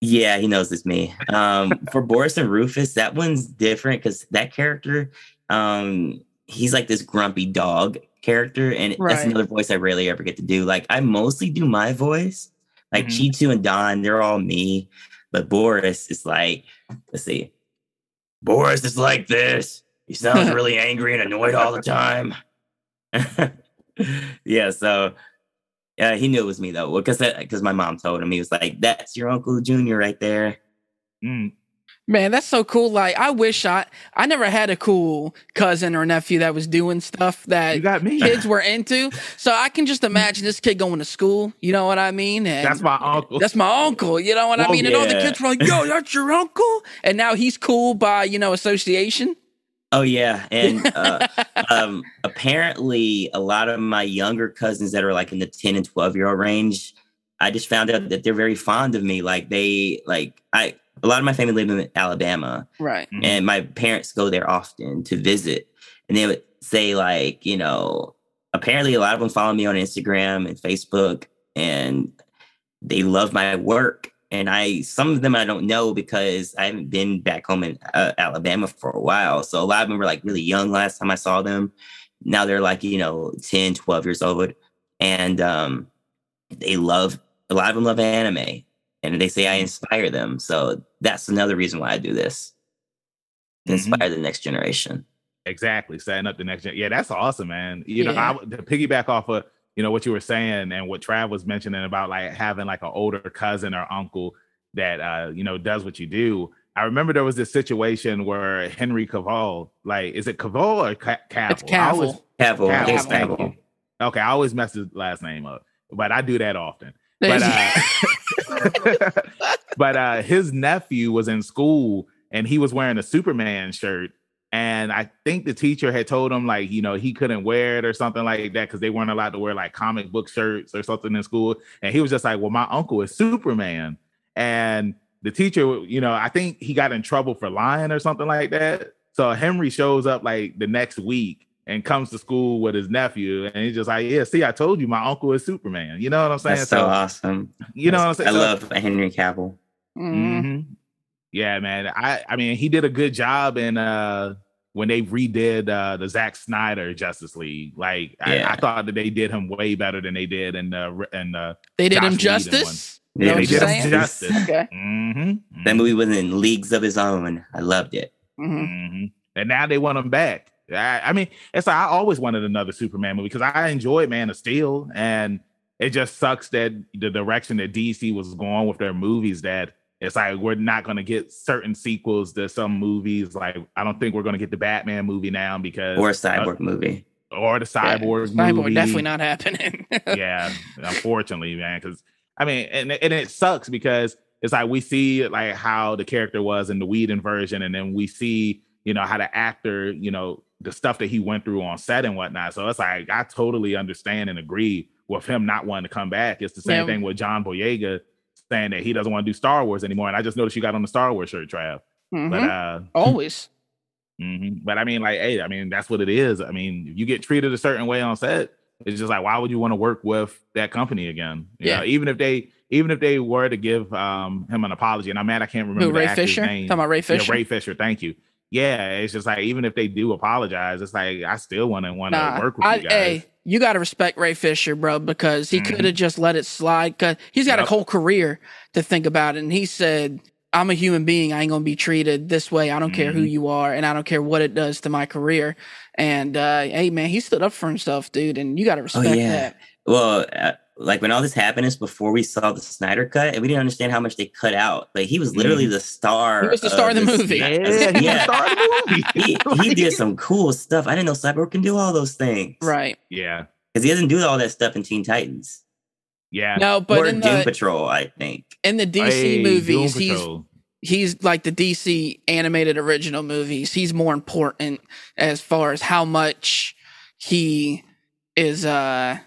Yeah, he knows it's me. Um, for Boris and Rufus, that one's different because that character, um, he's like this grumpy dog character, and Right. that's another voice I rarely ever get to do. Like I mostly do my voice. Like Mhm. Cheetu and Don, they're all me, but Boris is like, let's see, Boris is like this. He sounds really angry and annoyed all the time. yeah, so yeah, he knew it was me though, because because my mom told him he was like, "That's your Uncle Junior right there." Mm, Man, that's so cool. Like I wish I I never had a cool cousin or nephew that was doing stuff that you got me. kids were into. So I can just imagine this kid going to school. You know what I mean? And That's my uncle. That's my uncle. You know what I Oh, mean? And all the kids were like, "Yo, that's your uncle," and now he's cool by you know association. Oh yeah, and uh, um, apparently a lot of my younger cousins that are like in the ten and twelve year old range, I just found out that they're very fond of me. Like they like I. A lot of my family live in Alabama, Right. Mhm. and my parents go there often to visit and they would say like you know apparently a lot of them follow me on instagram and facebook and they love my work and i some of them i don't know because i haven't been back home in uh, alabama for a while so a lot of them were like really young last time i saw them now they're like you know 10 12 years old and um they love a lot of them love anime and they say i inspire them so that's another reason why i do this Mhm. inspire the next generation. Exactly, setting up the next gen. Yeah, that's awesome, man. You know, I would- to piggyback off of you know what you were saying and what Trav was mentioning about like having like an older cousin or uncle that uh you know does what you do. I remember there was this situation where Henry Cavill, like, is it Cavill or Ca- Cavill? It's I always- Cavill. Cavill, Cavill, Cavill. Okay, I always mess his last name up, but I do that often. But uh, but uh, his nephew was in school and he was wearing a Superman shirt. And I think the teacher had told him like, you know, he couldn't wear it or something like that because they weren't allowed to wear like comic book shirts or something in school. And he was just like, Well, my uncle is Superman. And the teacher, you know, I think he got in trouble for lying or something like that. So Henry shows up like the next week and comes to school with his nephew, and he's just like, "Yeah, see, I told you, my uncle is Superman." You know what I'm saying? That's so awesome. you know what I'm saying? I So- love Henry Cavill. Mhm. Mhm. Yeah, man. I I mean, he did a good job in uh when they redid uh the Zack Snyder Justice League. Like I, Yeah. I thought that they did him way better than they did in the in the They did Joss him Whedon justice. You Yeah, They did did. him justice. Okay. Mm-hmm. That movie was in leagues of his own. I loved it. hmm hmm And now they want him back. I, I mean, it's like I always wanted another Superman movie because I enjoyed Man of Steel, and it just sucks that the direction that DC was going with their movies. That it's like we're not going to get certain sequels to some movies. Like I don't think we're going to get the Batman movie now because Or a cyborg movie. or the Cyborg Cyborg movie. definitely not happening. yeah, unfortunately, man. Because I mean, and and it sucks because it's like we see like how the character was in the Whedon version, and then we see you know how the actor, you know, the stuff that he went through on set and whatnot. So it's like I totally understand and agree with him not wanting to come back. It's the same Yeah. thing with John Boyega saying that he doesn't want to do Star Wars anymore. And I just noticed you got on the Star Wars shirt, Trav. Mhm. But uh Always. Mhm. But I mean, like, hey, I mean, that's what it is. I mean, if you get treated a certain way on set, it's just like, why would you want to work with that company again? You Yeah. know, even if they, even if they were to give um him an apology, and I'm mad I can't remember Who, the Ray Fisher? name. Talking about Ray Fisher? Yeah, Ray Fisher. Thank you. Yeah, it's just like even if they do apologize, it's like I still want to want to Nah, work with I, you guys. hey, you got to respect Ray Fisher, bro, because he Mhm. could have just let it slide. Cause he's got Yep. a whole career to think about, and he said, "I'm a human being. I ain't gonna be treated this way. I don't care who Mhm. you are, and I don't care what it does to my career." And uh, hey, man, he stood up for himself, dude, and you got to respect yeah. that. Well, uh, like when all this happened is before we saw the Snyder cut, and we didn't understand how much they cut out. Like he was literally the star. He was the star of the this- movie. yeah, he yeah. the star of the movie. he, he did some cool stuff. I didn't know Cyborg can do all those things. Right? yeah, Because he doesn't do all that stuff in Teen Titans. yeah. No, but or in Doom the Patrol, I think. in the DC Hey, movies, he's he's like the DC animated original movies. He's more important as far as how much he is uh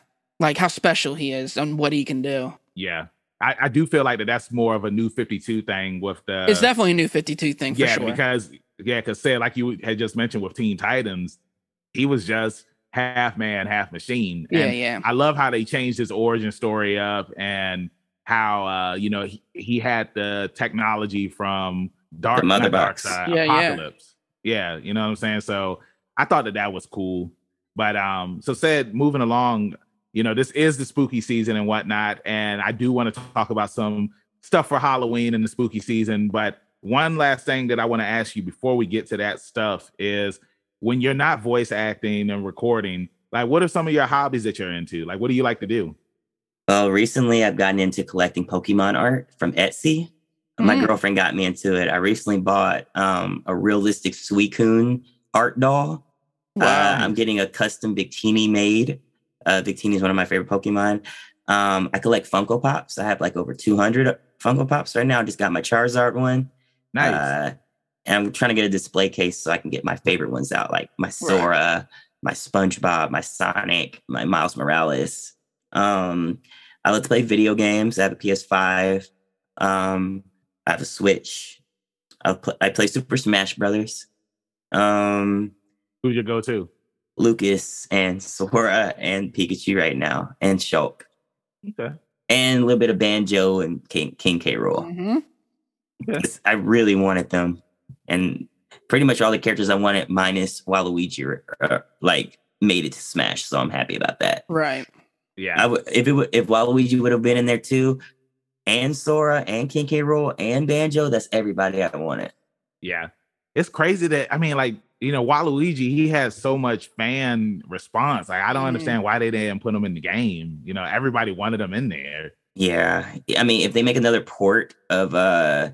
like how special he is and what he can do. yeah. I, I do feel like that that's more of a new 52 thing with the it's definitely a new 52 thing for yeah, sure. because yeah, because said like you had just mentioned with Teen Titans, he was just half man, half machine. yeah, And yeah. I love how they changed his origin story up and how uh, you know, he, he had the technology from Dark, The Mother not Darkseid, Yeah, yeah. Yeah. you know what I'm saying? So I thought that that was cool. But um, so said moving along, you know, this is the spooky season and whatnot, and I do want to talk about some stuff for Halloween and the spooky season. But one last thing that I want to ask you before we get to that stuff is when you're not voice acting and recording, like what are some of your hobbies that you're into? Like what do you like to do? Well, recently I've gotten into collecting Pokemon art from Etsy. My Mm. girlfriend got me into it. I recently bought um, a realistic Suicune art doll. Uh, I'm getting a custom Victini made. Uh, Victini is one of my favorite Pokemon. Um, I collect Funko Pops. I have like over 200 Funko Pops right now. I just got my Charizard one. Nice. Uh, and I'm trying to get a display case so I can get my favorite ones out, like my Sora, my SpongeBob, my Sonic, my Miles Morales. Um, I like to play video games. I have a PS5. Um, I have a Switch. I pl- I play Super Smash Brothers. Um, Who's your go-to? Lucas and Sora and Pikachu right now, and Shulk, Okay. and a little bit of Banjo and King King K. Rool. Mhm. It's- I really wanted them, and pretty much all the characters I wanted, minus Waluigi, are, are, like made it to Smash. So I'm happy about that. Right. Yeah. I would if it would if Waluigi would have been in there too, and Sora and King K. Rool and Banjo, that's everybody I wanted. Yeah. It's crazy that I mean, like, you know, Waluigi, he has so much fan response. Like, I don't Mm. understand why they didn't put him in the game. You know, everybody wanted him in there. Yeah, I mean, if they make another port of uh,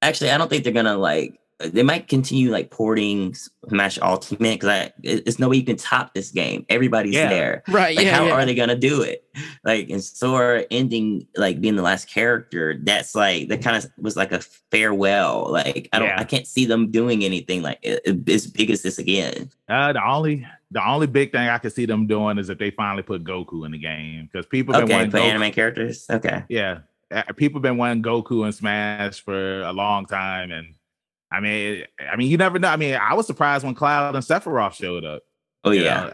actually, I don't think they're gonna like. They might continue like porting Smash Ultimate because I it's no way you can top this game. Everybody's Yeah. there. Right. Like, yeah. how yeah. are they gonna do it? Like, and Sora ending like being the last character. That's like that kind of was like a farewell. Like, I don't. I can't see them doing anything like as big as this again. Uh, the only the only big thing I could see them doing is if they finally put Goku in the game because people been Okay, wanting for Goku. anime characters. Okay, Yeah, uh, people have been wanting Goku and Smash for a long time, and I mean, I mean, you never know. I mean, I was surprised when Cloud and Sephiroth showed up. oh yeah, know?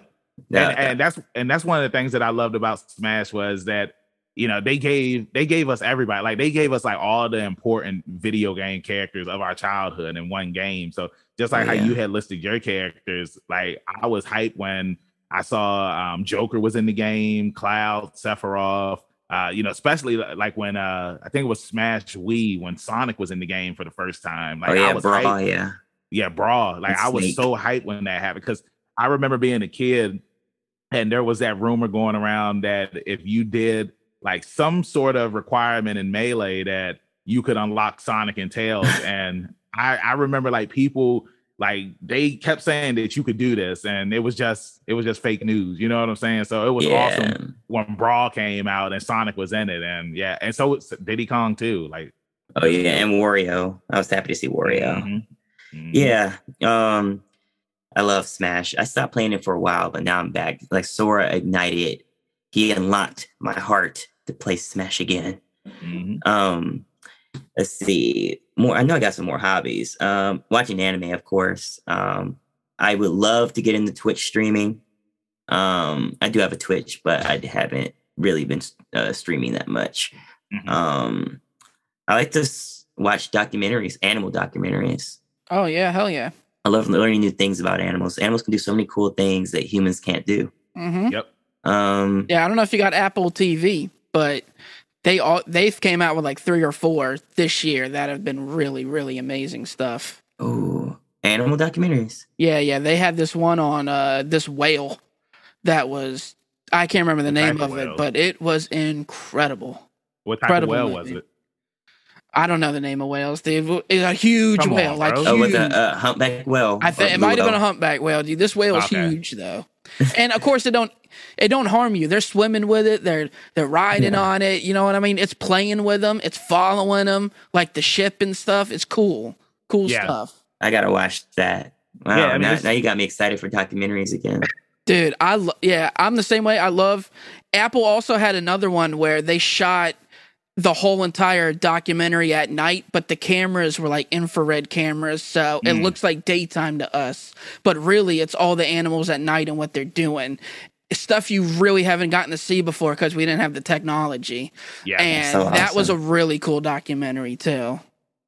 Yeah, and, and that's and that's one of the things that I loved about Smash was that you know they gave they gave us everybody like they gave us like all the important video game characters of our childhood in one game. So just like Oh, how you had listed your characters, like I was hyped when I saw um, Joker was in the game, Cloud, Sephiroth, uh, you know, especially like when uh, I think it was Smash Wii when Sonic was in the game for the first time. Like oh yeah, I was Brawl, hyped. yeah. Yeah, Brawl. Like And I was Snake. so hyped when that happened because I remember being a kid and there was that rumor going around that if you did like some sort of requirement in Melee that you could unlock Sonic and Tails. and I, I remember like people like they kept saying that you could do this and it was just it was just fake news. You know what I'm saying? So it was awesome when Brawl came out and Sonic was in it. And yeah, and so it's Diddy Kong too. Like Oh yeah, and Wario. I was happy to see Wario. mhm, mhm. Yeah. Um I love Smash. I stopped playing it for a while, but now I'm back. Like Sora ignited. He unlocked my heart to play Smash again. Mhm. Um let's see. More I know I got some more hobbies. Um watching anime, of course. Um I would love to get into Twitch streaming. Um I do have a Twitch, but I haven't really been uh, streaming that much. Mhm. Um I like to s- watch documentaries, animal documentaries. Oh yeah, hell yeah. I love learning new things about animals. Animals can do so many cool things that humans can't do. hmm Yep. Um, Yeah, I don't know if you got Apple TV, but they all they've came out with like three or four this year that have been really really amazing stuff. oh, animal documentaries. Yeah, yeah, they had this one on uh this whale that was I can't remember the What name of of it, but it was incredible. What type Incredible of whale was it? I don't know the name of whales. They it's a huge Come on, whale, like bro. huge. Oh, with a uh, humpback whale. I think it might have been a humpback whale, dude. This whale is Okay. huge though. And of course it don't it don't harm you. They're swimming with it. They're they're riding Yeah. on it. You know what I mean? It's playing with them. It's following them like the ship and stuff. It's cool. Cool Yeah. stuff. I gotta watch that. Wow, Yeah, I mean, now, now you got me excited for documentaries again. Dude, I lo- yeah, I'm the same way. I love Apple also had another one where they shot the whole entire documentary at night, but the cameras were like infrared cameras, so it Mm. looks like daytime to us. But really, it's all the animals at night and what they're doing. Stuff you really haven't gotten to see before because we didn't have the technology. Yeah. and so that was a really cool documentary too.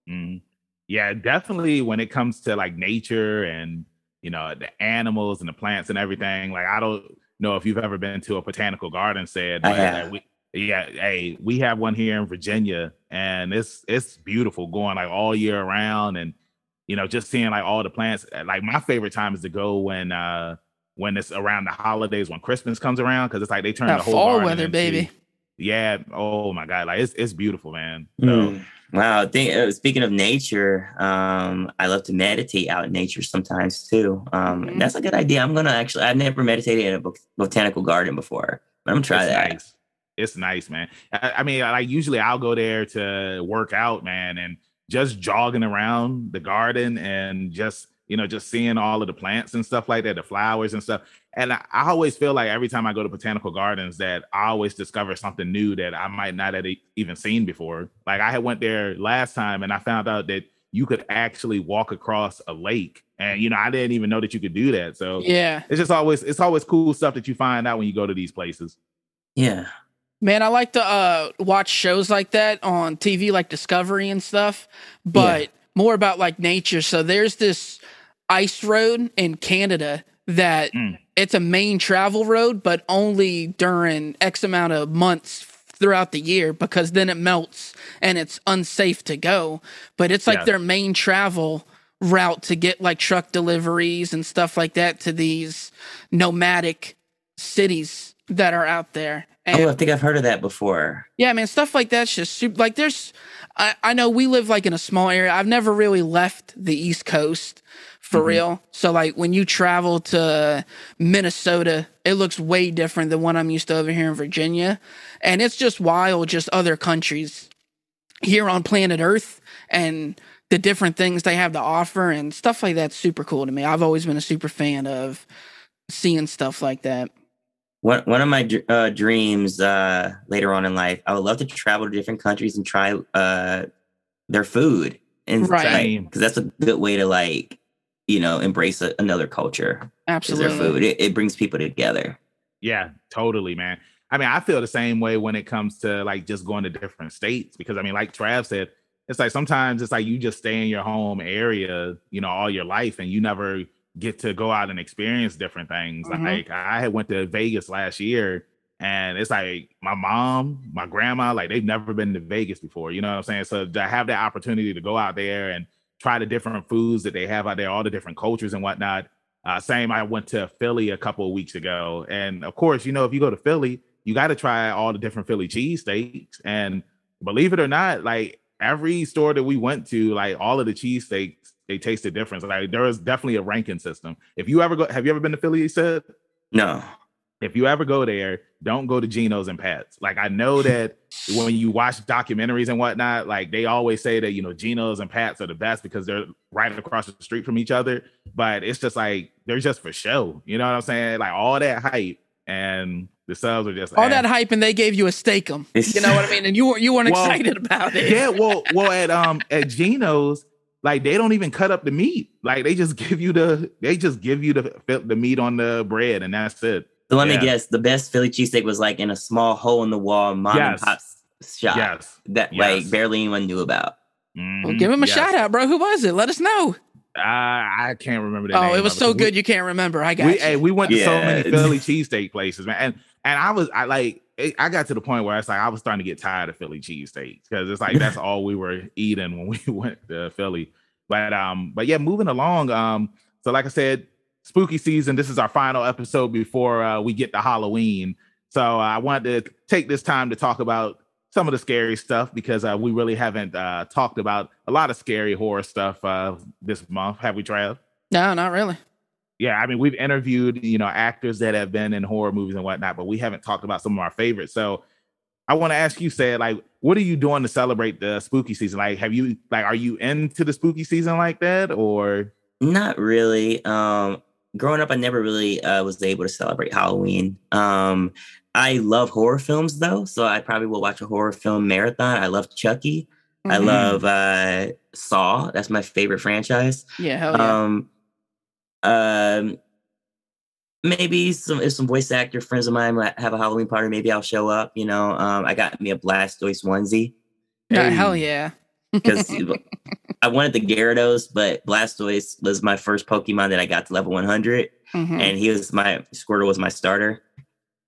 Mm. Yeah, definitely when it comes to like nature and you know the animals and the plants and everything. Like I don't know if you've ever been to a botanical garden said, I but have. like, we, yeah, hey, we have one here in Virginia and it's it's beautiful going like all year around and you know just seeing like all the plants. Like my favorite time is to go when uh when it's around the holidays when Christmas comes around because it's like they turn That the whole fall garden weather, into- baby. Yeah. Oh my god, like it's it's beautiful, man. So Mm. Wow. Think, uh, speaking of nature, um, I love to meditate out in nature sometimes too. Um, Mhm. That's a good idea. I'm gonna actually. I've never meditated in a bot- botanical garden before. But I'm gonna try it's that. Nice. It's nice, man. I, I mean, like usually I'll go there to work out, man, and just jogging around the garden and just you know just seeing all of the plants and stuff like that, the flowers and stuff. And I, I always feel like every time I go to botanical gardens that I always discover something new that I might not have even seen before. Like I had went there last time and I found out that you could actually walk across a lake, and you know I didn't even know that you could do that. So Yeah. it's just always it's always cool stuff that you find out when you go to these places. Yeah. Man, I like to uh, watch shows like that on TV, like Discovery and stuff, but more about like nature. So there's this ice road in Canada that Mm. it's a main travel road, but only during X amount of months throughout the year because then it melts and it's unsafe to go. But it's like Yeah. their main travel route to get like truck deliveries and stuff like that to these nomadic cities that are out there. And Oh, I think I've heard of that before. yeah, man, stuff like that's just super. Like, there's, I, I know we live like in a small area. I've never really left the East Coast for Mhm. real. So, like, when you travel to Minnesota, it looks way different than what I'm used to over here in Virginia. And it's just wild, just other countries here on planet Earth and the different things they have to offer and stuff like that's super cool to me. I've always been a super fan of seeing stuff like that. One one of my uh, dreams uh, later on in life, I would love to travel to different countries and try uh, their food, and Right. Because that's a good way to like, you know, embrace a, another culture. Is their food? It, it brings people together. Yeah, totally, man. I mean, I feel the same way when it comes to like just going to different states because I mean, like Trav said, it's like sometimes it's like you just stay in your home area, you know, all your life and you never get to go out and experience different things. Mhm. Like I had went to Vegas last year And it's like my mom, my grandma, like they've never been to Vegas before. You know what I'm saying? So to have that opportunity to go out there and try the different foods that they have out there, all the different cultures and whatnot. Uh, same, I went to Philly a couple of weeks ago, and of course, you know, if you go to Philly, you got to try all the different Philly cheesesteaks. And believe it or not, like every store that we went to, like all of the cheesesteaks, they tasted different. Like there is definitely a ranking system. If you ever go, have you ever been to Philly? You said no. If you ever go there, don't go to Geno's and Pat's. Like I know that when you watch documentaries and whatnot, like they always say that you know Geno's and Pat's are the best because they're right across the street from each other. But it's just like they're just for show. You know what I'm saying? Like all that hype and the subs are just all that hype, and they gave you a steakum. You know what I mean? And you were you weren't well, excited about it. Yeah, well, well at um at Geno's, like they don't even cut up the meat. Like they just give you the they just give you the the meat on the bread, and that's it. So let yeah. me guess, the best Philly cheesesteak was like in a small hole in the wall mom yes. and pop shop yes. that yes. like barely anyone knew about. Mm-hmm. Well, give him a yes. shout out, bro. Who was it? Let us know. Uh, I can't remember that. Oh, it was so good we, you can't remember. I got we, you. Hey, we went to yeah. so many Philly cheesesteak places, man. And and I was I like I got to the point where it's like I was starting to get tired of Philly cheesesteaks because it's like that's all we were eating when we went to Philly. But um, but yeah, moving along. Um, so like I said, spooky season. This is our final episode before uh, we get to Halloween. So uh, I wanted to take this time to talk about some of the scary stuff because uh, we really haven't uh, talked about a lot of scary horror stuff uh, this month. Have we, Trav? No, not really. Yeah, I mean, we've interviewed you know actors that have been in horror movies and whatnot, but we haven't talked about some of our favorites. So I want to ask you, said like, what are you doing to celebrate the spooky season? Like, have you like, are you into the spooky season like that, or not really? Um, growing up, I never really uh, was able to celebrate Halloween. Um, I love horror films though, so I probably will watch a horror film marathon. I love Chucky. Mm-hmm. I love uh, Saw. That's my favorite franchise. Yeah, hell yeah. Um, um, maybe some if some voice actor friends of mine have a Halloween party, maybe I'll show up. You know, um, I got me a Blastoise onesie. Yeah, hell yeah. Because I wanted the Gyarados, but Blastoise was my first Pokemon that I got to level 100, mm-hmm. and he was my Squirtle was my starter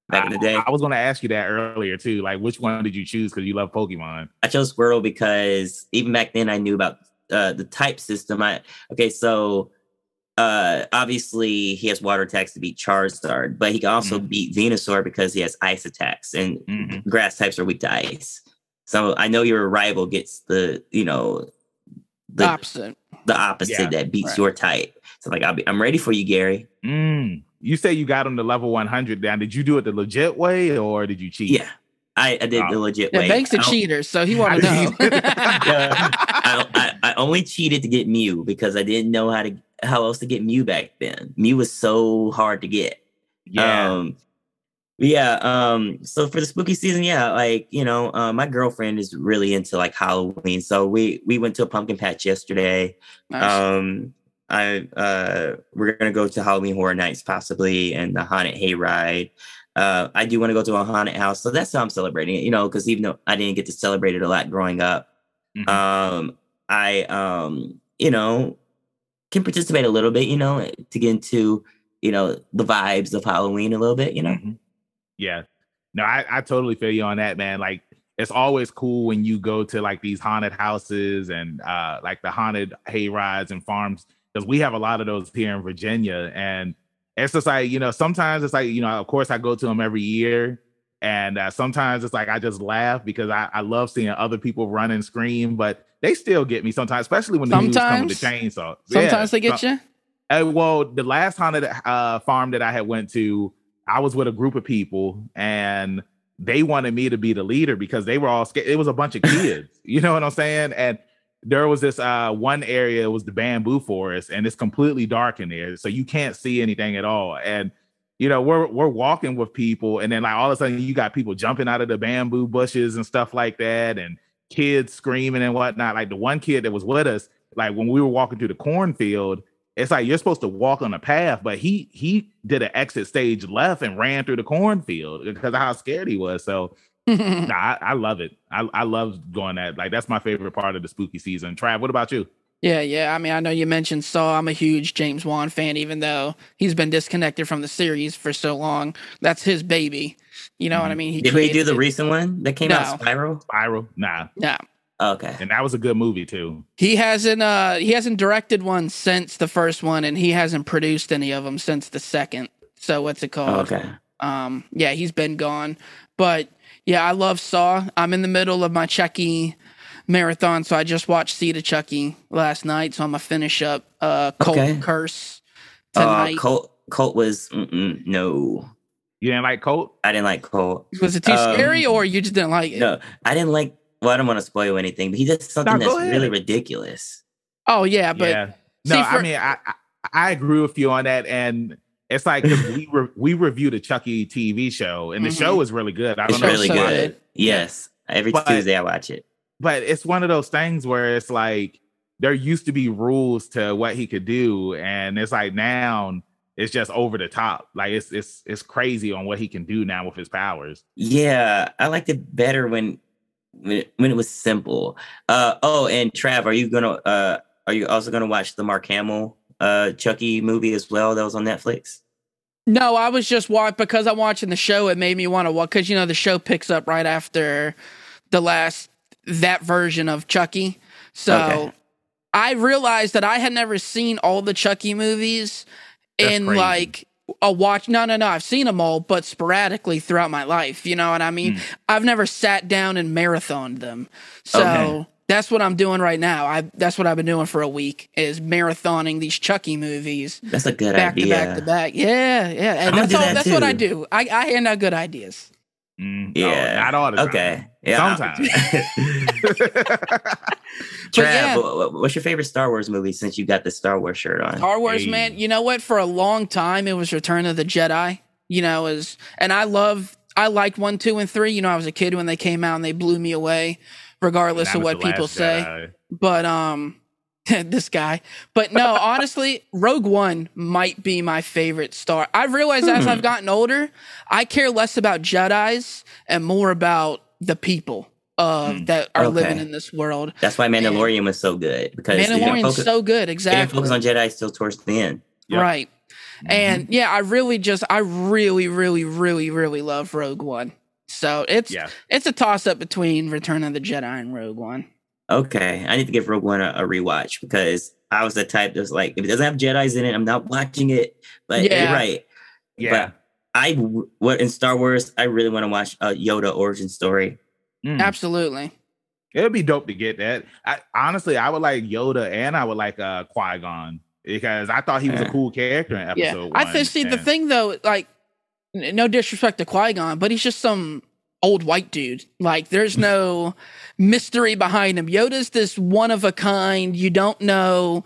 back in the day. I, I was going to ask you that earlier too. Like, which one did you choose because you love Pokemon? I chose Squirtle because even back then I knew about uh, the type system. I okay, so uh obviously he has water attacks to beat Charizard, but he can also mm-hmm. beat Venusaur because he has ice attacks and mm-hmm. grass types are weak to ice. So I know your rival gets the, you know, the opposite. The opposite yeah, that beats right. your type. So like I'll be I'm ready for you, Gary. Mm. You say you got him to level 100 down. Did you do it the legit way or did you cheat? Yeah. I, I did oh. the legit yeah, way. Bank's a cheater, so he want to know. I, I, I, only cheated to get Mew because I didn't know how to how else to get Mew back then. Mew was so hard to get. Yeah. Um, yeah. Um, so for the spooky season, yeah, like, you know, uh, my girlfriend is really into like Halloween. So we we went to a pumpkin patch yesterday. Nice. Um I uh we're gonna go to Halloween Horror Nights possibly and the haunted hayride. Uh I do want to go to a haunted house. So that's how I'm celebrating it, you know, because even though I didn't get to celebrate it a lot growing up, mm-hmm. um, I um, you know, can participate a little bit, you know, to get into, you know, the vibes of Halloween a little bit, you know? Mm-hmm. Yeah. No, I, I totally feel you on that, man. Like it's always cool when you go to like these haunted houses and uh like the haunted hay rides and farms because we have a lot of those here in Virginia. And it's just like, you know, sometimes it's like, you know, of course I go to them every year. And uh, sometimes it's like I just laugh because I, I love seeing other people run and scream, but they still get me sometimes, especially when the sometimes, news come with the chainsaw. Sometimes yeah, they get so, you. Uh, well, the last haunted uh, farm that I had went to, I was with a group of people and they wanted me to be the leader because they were all scared. It was a bunch of kids, you know what I'm saying? And there was this uh, one area was the bamboo forest, and it's completely dark in there, so you can't see anything at all. And you know, we're we're walking with people, and then like all of a sudden you got people jumping out of the bamboo bushes and stuff like that, and kids screaming and whatnot. Like the one kid that was with us, like when we were walking through the cornfield, it's like you're supposed to walk on a path, but he he did an exit stage left and ran through the cornfield because of how scared he was. So nah, I, I, love it. I, I love going that. Like that's my favorite part of the spooky season. Trav, what about you? Yeah, yeah. I mean, I know you mentioned Saw. I'm a huge James Wan fan, even though he's been disconnected from the series for so long. That's his baby. You know what I mm-hmm. mean? He Did we do the it. recent one that came No. out, Spiral? Spiral, nah, No, Okay. and that was a good movie too. he hasn't. Uh, he hasn't directed one since the first one, and he hasn't produced any of them since the second. So what's it called? Okay. Um, yeah, he's been gone. But yeah, I love Saw. I'm in the middle of my Chucky marathon, so I just watched Seed of Chucky last night. So I'm gonna finish up uh Cold Okay. Curse Uh, tonight. Cult, Cult was, no. You didn't like Cult? I didn't like Cult. Was it too um, scary, or you just didn't like it? No, I didn't like, well, I don't want to spoil anything, but he did something go that's ahead. really ridiculous. Oh yeah, but yeah. No, see, I mean, I, I I agree with you on that, and it's like we re- we reviewed a Chucky TV show, and the Mhm. show is really good. I It's don't know. really if you so watched good. it, Yes. Every But- Tuesday I watch it. but it's one of those things where it's like there used to be rules to what he could do, and it's like now it's just over the top. Like it's it's it's crazy on what he can do now with his powers. Yeah, I liked it better when when it, when it was simple. Uh oh, and Trav, are you gonna uh are you also gonna watch the Mark Hamill uh Chucky movie as well that was on Netflix? no, I was just watching because I'm watching the show. It made me want to watch because you know the show picks up right after the last that version of Chucky. So Okay. I realized that I had never seen all the Chucky movies That's in crazy. like a watch. No, no, no. I've seen them all, but sporadically throughout my life. You know what I mean? Mm. I've never sat down and marathoned them. So Okay. that's what I'm doing right now. I that's what I've been doing for a week is marathoning these Chucky movies That's a good back idea. to back to back. Yeah, yeah. And I'm that's all that that's what I do. I, I hand out good ideas. Mm, no, Yeah. not all the time. Okay. Yeah. Sometimes. Trav, yeah. wha- wha- what's your favorite Star Wars movie since you got the Star Wars shirt on? Star Wars, Hey. man. You know what? For a long time, it was Return of the Jedi. You know, is and I love, I liked one, two, and three. You know, I was a kid when they came out and they blew me away, regardless of what people Last say. Jedi. But um, this guy. But no, honestly, Rogue One might be my favorite Star. I've realized as Hmm. I've gotten older, I care less about Jedi's and more about the people uh, Hmm. that are Okay. living in this world. That's why Mandalorian was so good because they didn't Mandalorian's focus, so good, they didn't focus on Jedi still towards the end. Yep. Right. And yeah, I really just I really, really, really, really love Rogue One. So it's Yeah. it's a toss up between Return of the Jedi and Rogue One. Okay, I need to give Rogue One a, a rewatch because I was the type that's like, if it doesn't have Jedi's in it, I'm not watching it. But Yeah. you're right. Yeah. But I, w- what in Star Wars, I really want to watch a Yoda origin story. Mm. Absolutely. It would be dope to get that. I, honestly, I would like Yoda and I would like uh, Qui Gon because I thought he was a cool character in Yeah. episode I one. think see the thing though, like n- no disrespect to Qui Gon, but he's just some old white dude. Like there's no mystery behind him. Yoda's this one of a kind. You don't know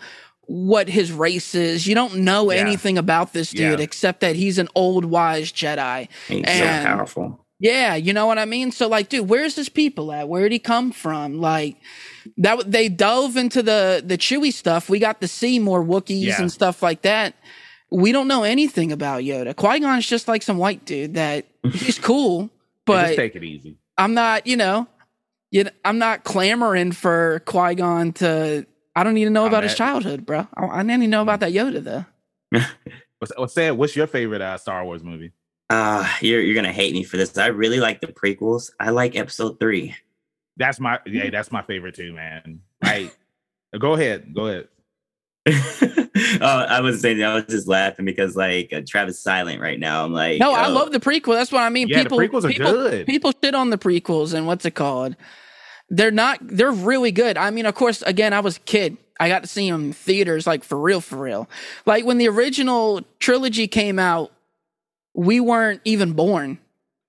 what his race is. You don't know Yeah. anything about this dude Yeah. except that he's an old wise Jedi. He's And- so powerful. Yeah, you know what I mean? So like, dude, where's his people at? Where'd he come from? Like that they dove into the the Chewy stuff. We got to see more Wookiees Yeah. and stuff like that. We don't know anything about Yoda. Qui-Gon's just like some white dude that he's cool, but just take it easy. I'm not, you know, you know, I'm not clamoring for Qui-Gon to I don't need to know I'm about his at- childhood, bro. I, I need to know about that Yoda though. What's, what's that? What's your favorite uh, Star Wars movie? Uh, you're, you're going to hate me for this. I really like the prequels. I like episode three. That's my yeah, that's my favorite too, man. Like, go ahead, go ahead. Oh, I was saying, I was just laughing because like uh, Travis silent right now. I'm like, No, I oh, love the prequel. That's what I mean. Yeah, people, the prequels are people, good. People shit on the prequels and what's it called? They're not. They're really good. I mean, of course, again, I was a kid. I got to see them in theaters, like for real, for real. Like when the original trilogy came out, we weren't even born.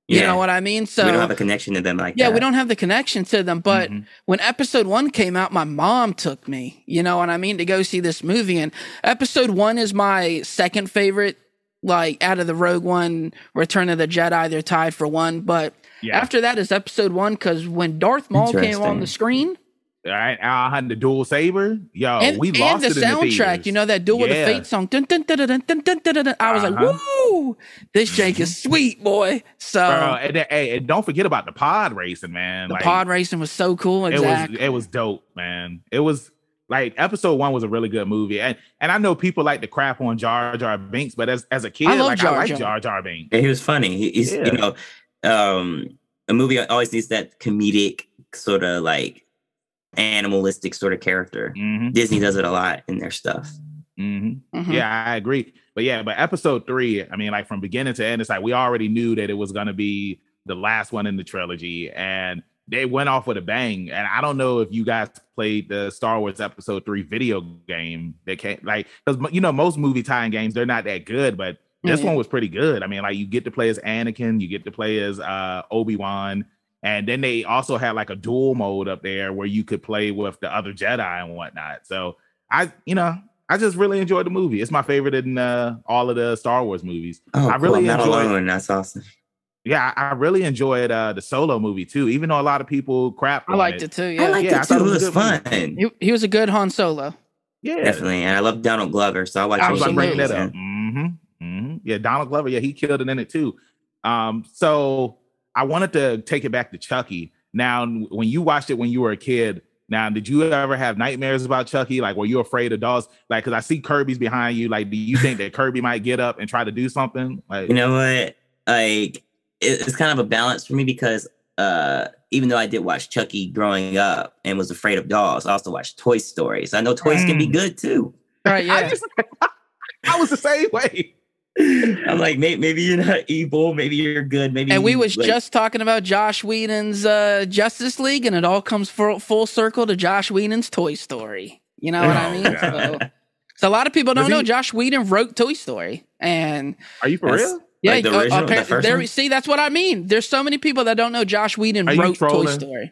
You Yeah. know what I mean? So we don't have a connection to them like yeah, that. we don't have the connection to them. But Mhm. when episode one came out, my mom took me, you know what I mean, to go see this movie. And episode one is my second favorite. Like out of the Rogue One, Return of the Jedi, they're tied for one. But Yeah, after that is episode one because when Darth Maul came on the screen I, I had the dual saber. Yo, and, we and lost the it soundtrack. The you know that duel yeah. with the fate song. Dun, dun, dun, I was uh-huh. like, "Woo! This Jake is sweet, boy." So, Bro, and, and, don't forget about the pod racing, man. The like, pod racing was so cool. Exactly. It was it was dope, man. It was like episode one was a really good movie, and and I know people like to crap on Jar Jar Binks, but as as a kid, I like Jar I Jar. Jar Jar Binks. And he was funny. He, he's yeah. you know, um, a movie always needs that comedic sort of like animalistic sort of character. hmm Disney does it a lot in their stuff. hmm Mhm. Yeah, I agree. But yeah, but episode three, I mean, like from beginning to end, it's like we already knew that it was gonna be the last one in the trilogy, and they went off with a bang. And I don't know if you guys played the Star Wars Episode Three video game that came, like, because you know most movie tie-in games they're not that good, but this Yeah. one was pretty good. I mean, like you get to play as Anakin, you get to play as uh Obi Wan. And then they also had like a dual mode up there where you could play with the other Jedi and whatnot. So I, you know, I just really enjoyed the movie. It's my favorite in uh, all of the Star Wars movies. Oh, I cool. really I'm not enjoyed- alone. That's awesome. Yeah, I I really enjoyed uh, the Solo movie too. Even though a lot of people crap, I liked it too. I Yeah, liked Yeah, I it thought too. it It was a was good fun. he, he was a good Han Solo. Yeah, Definitely. And I love Donald Glover, so I watch I was all like Absolutely. bringing those that up. movies, hmm hmm Yeah, Donald Glover. Yeah, he killed it in it too. Um, so I wanted to take it back to Chucky. Now, when you watched it when you were a kid, now did you ever have nightmares about Chucky? Like, were you afraid of dolls? Like, because I see Kirby's behind you. Like, do you think that Kirby might get up and try to do something? Like, You know what? Like it's kind of a balance for me because uh even though I did watch Chucky growing up and was afraid of dolls, I also watched Toy Story. So I know toys can be Mm. good too. Right? I, Yeah. just, I was the same way. I'm like, maybe, maybe you're not evil, maybe you're good, maybe. and we was like, just talking about Josh Whedon's uh, Justice League, and it all comes full, full circle to Josh Whedon's Toy Story. You know what I Oh, mean? So, so a lot of people don't Was know he- Josh Whedon wrote Toy Story, and Are you for real? yeah, Like the uh, original, the first there. one? See, that's what I mean. There's so many people that don't know Josh Whedon Are wrote Toy? Story.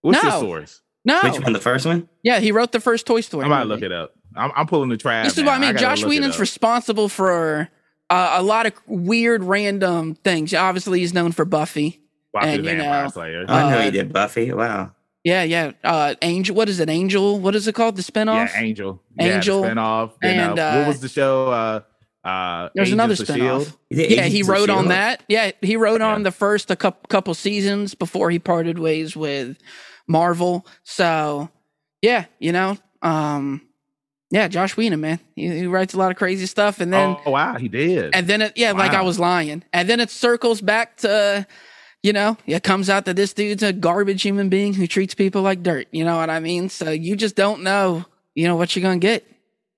What's your No. source? No, which one? The first one? yeah, he wrote the first Toy Story. I'm about to movie. look it up. I'm, I'm pulling the trash. This is what I mean. Josh Whedon's responsible for uh, a lot of weird, random things. Obviously, he's known for Buffy. Buffy and, the you Vampire know, Slayer. I know Uh, he did Buffy. Wow. Yeah, yeah. Uh, Angel. What is it? Angel. What is it called? The spinoff. Yeah, Angel. Angel, Yeah, the spinoff. Then, and, uh, uh, what was the show? Uh, uh, There's Agents another of spinoff. Shield. He did Yeah, he wrote on that. Yeah, he wrote on Yeah. the first a couple couple seasons before he parted ways with Marvel. So, yeah, you know, um, yeah, Josh Whedon, man, he, he writes a lot of crazy stuff, and then oh wow, he did. and then it, yeah, like I was lying, and then it circles back to, you know, it comes out that this dude's a garbage human being who treats people like dirt. You know what I mean? So you just don't know, you know, what you're gonna get.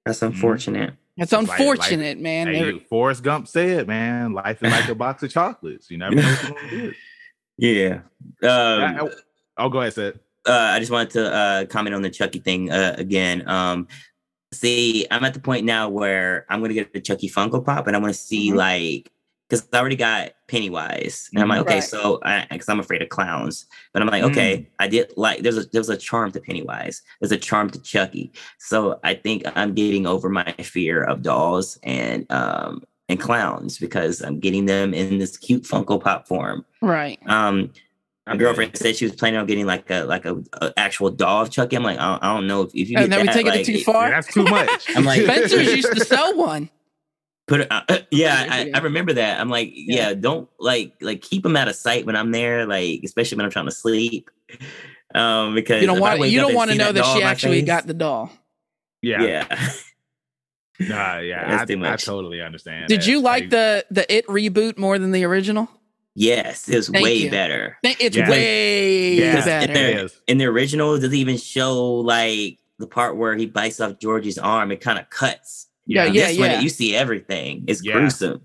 That's unfortunate. It's Like- unfortunate, man. Hey, Every- Forrest Gump said, "Man, life is like a box of chocolates. You never know what you're gonna get." Yeah. Um, Yeah, I- oh, go ahead, Seth. uh, I just wanted to uh, comment on the Chucky thing uh, again. Um, see, I'm at the point now where I'm gonna get the Chucky Funko Pop, and I want to see Mhm. like because I already got Pennywise, and I'm like, okay, Right. so because I'm afraid of clowns, but I'm like, Mm. okay, I did like there's a there's a charm to Pennywise, there's a charm to Chucky, so I think I'm getting over my fear of dolls and um and clowns because I'm getting them in this cute Funko Pop form. right. Um, my girlfriend said she was planning on getting like a like a, a actual doll of Chucky. I'm like, I don't, I don't know if, if you And get then we that, taking like, it too far. Yeah, that's too much. I'm like- Spencer's used to sell one. Put it, uh, uh, yeah, Yeah, I. I remember that. I'm like, yeah. Yeah. don't like like keep them out of sight when I'm there, like especially when I'm trying to sleep. Um, because You don't want you don't want to know that doll she actually face, got the doll. yeah, yeah. Nah, yeah. That's I, too I totally understand. Did that. you like the the It reboot more than the original? Yes, it's Thank way you. better. It's Yeah. way Yeah, better. it is. In the original, it doesn't even show like the part where he bites off Georgie's arm. It kind of cuts. Yeah, Yeah, yeah, this one, you see everything. It's Yeah. gruesome.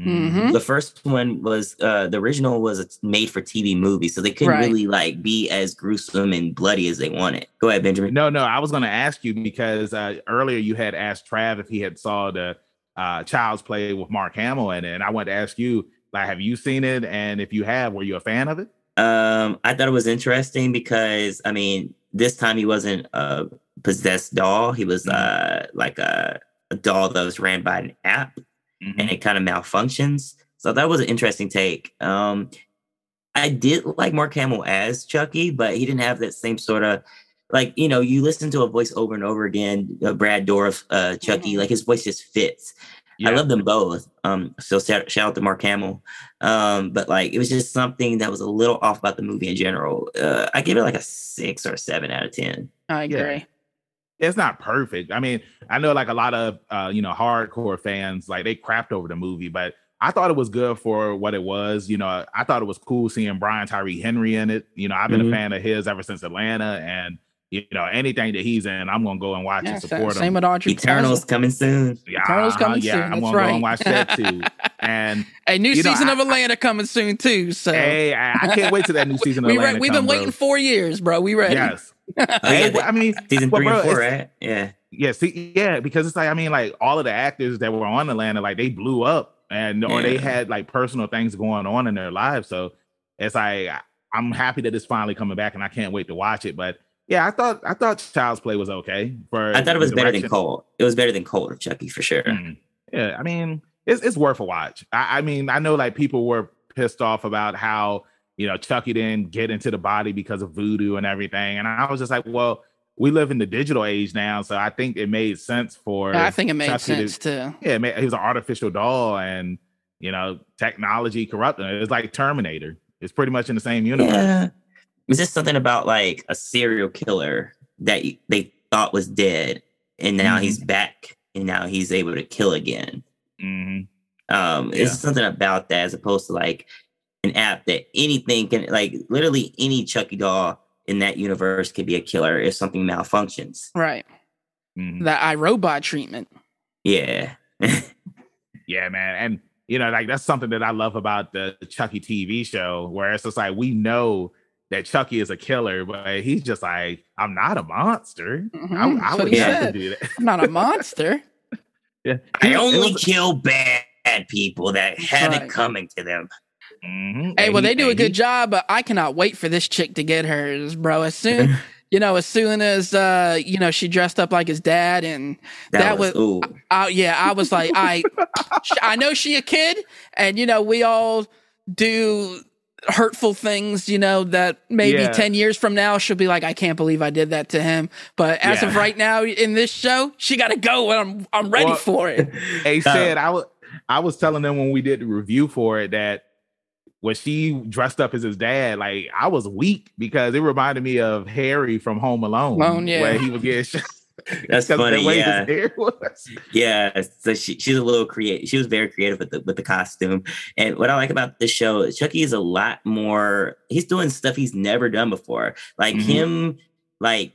Mhm. The first one was uh the original was a made for TV movie, so they couldn't Right. really like be as gruesome and bloody as they wanted. Go ahead, Benjamin. No, no, I was going to ask you because uh, earlier you had asked Trav if he had saw the uh, Child's Play with Mark Hamill in it, and I wanted to ask you, like, have you seen it? And if you have, were you a fan of it? Um, I thought it was interesting because I mean, this time he wasn't a possessed doll; he was uh like a, a doll that was ran by an app, Mm-hmm. and it kind of malfunctions. So that was an interesting take. Um, I did like Mark Hamill as Chucky, but he didn't have that same sort of like you know you listen to a voice over and over again. Uh, Brad Dourif, uh, Chucky, Mhm. like his voice just fits. I love them both. Um, so shout, shout out to Mark Hamill. Um, but like it was just something that was a little off about the movie in general. Uh, I give it like a six or a seven out of ten. I Yeah. agree. it's not perfect. I mean, I know like a lot of uh, you know hardcore fans like they crapped over the movie, but I thought it was good for what it was. You know, I thought it was cool seeing Brian Tyree Henry in it. You know, I've been Mhm. a fan of his ever since Atlanta, and you know anything that he's in, I'm gonna go and watch Yeah, and sa- support same him. with Audrey. Eternals Plaza. coming soon. Yeah, Eternals coming soon. yeah, soon, I'm that's gonna go and watch that too. and A new You know, season I- of Atlanta coming soon too. So hey, I, I can't wait till that new season of we Atlanta re- we've come, been bro. waiting four years, bro. We ready? Yes. Oh, yeah, Hey, I mean, season well, three bro, and four, right? Yeah. Yeah, see, yeah, because it's like I mean, like all of the actors that were on Atlanta, like they blew up, and or they had like personal things going on in their lives. So it's like I'm happy that it's finally coming back, and I can't wait to watch it. But yeah, I thought I thought Child's Play was okay. For I thought it was better than direction. Cult. It was better than Cult of Chucky for sure. Mm. Yeah, I mean, it's it's worth a watch. I, I mean, I know like people were pissed off about how you know Chucky didn't get into the body because of voodoo and everything, and I was just like, well, we live in the digital age now, so I think it made sense for. I think it made Chucky to- sense too. yeah, man, he was an artificial doll, and you know, technology corrupted. him. It's like Terminator. It's pretty much in the same universe. Yeah. Was this something about like a serial killer that they thought was dead and now Mhm. he's back and now he's able to kill again? Mhm. Um, Yeah. It's something about that as opposed to like an app that anything can, like literally any Chucky doll in that universe could be a killer if something malfunctions. Right. Mhm. That iRobot treatment. Yeah. Yeah, man, and you know, like that's something that I love about the Chucky TV show, where it's just like we know that Chucky is a killer, but he's just like, I'm not a monster. Mhm, I, I that's would what he never said. do that. I'm not a monster. Yeah, I only was- kill bad people that have right. it coming to them. Mhm, Hey, and well, he- they do a good he- job, but I cannot wait for this chick to get hers, bro. As soon, you know, as soon as uh, you know, she dressed up like his dad, and That, That was, was- ooh. uh, yeah, I was like, I, I know she a kid, and you know, we all do hurtful things, you know, that maybe Yeah. 10 years from now she'll be like, I can't believe I did that to him. But as of right now in this show, she got to go and I'm, I'm ready Well, for it. Hey, Uh, said I was I was telling them when we did the review for it that when she dressed up as his dad, like I was weak because it reminded me of Harry from Home Alone, Alone, yeah. where he was getting shot. That's 'cause the funny. way Yeah. his hair was. Yeah, so she, she's a little creative. She was very creative with the with the costume. And what I like about this show, Chucky is a lot more. He's doing stuff he's never done before. Like Mhm. him, like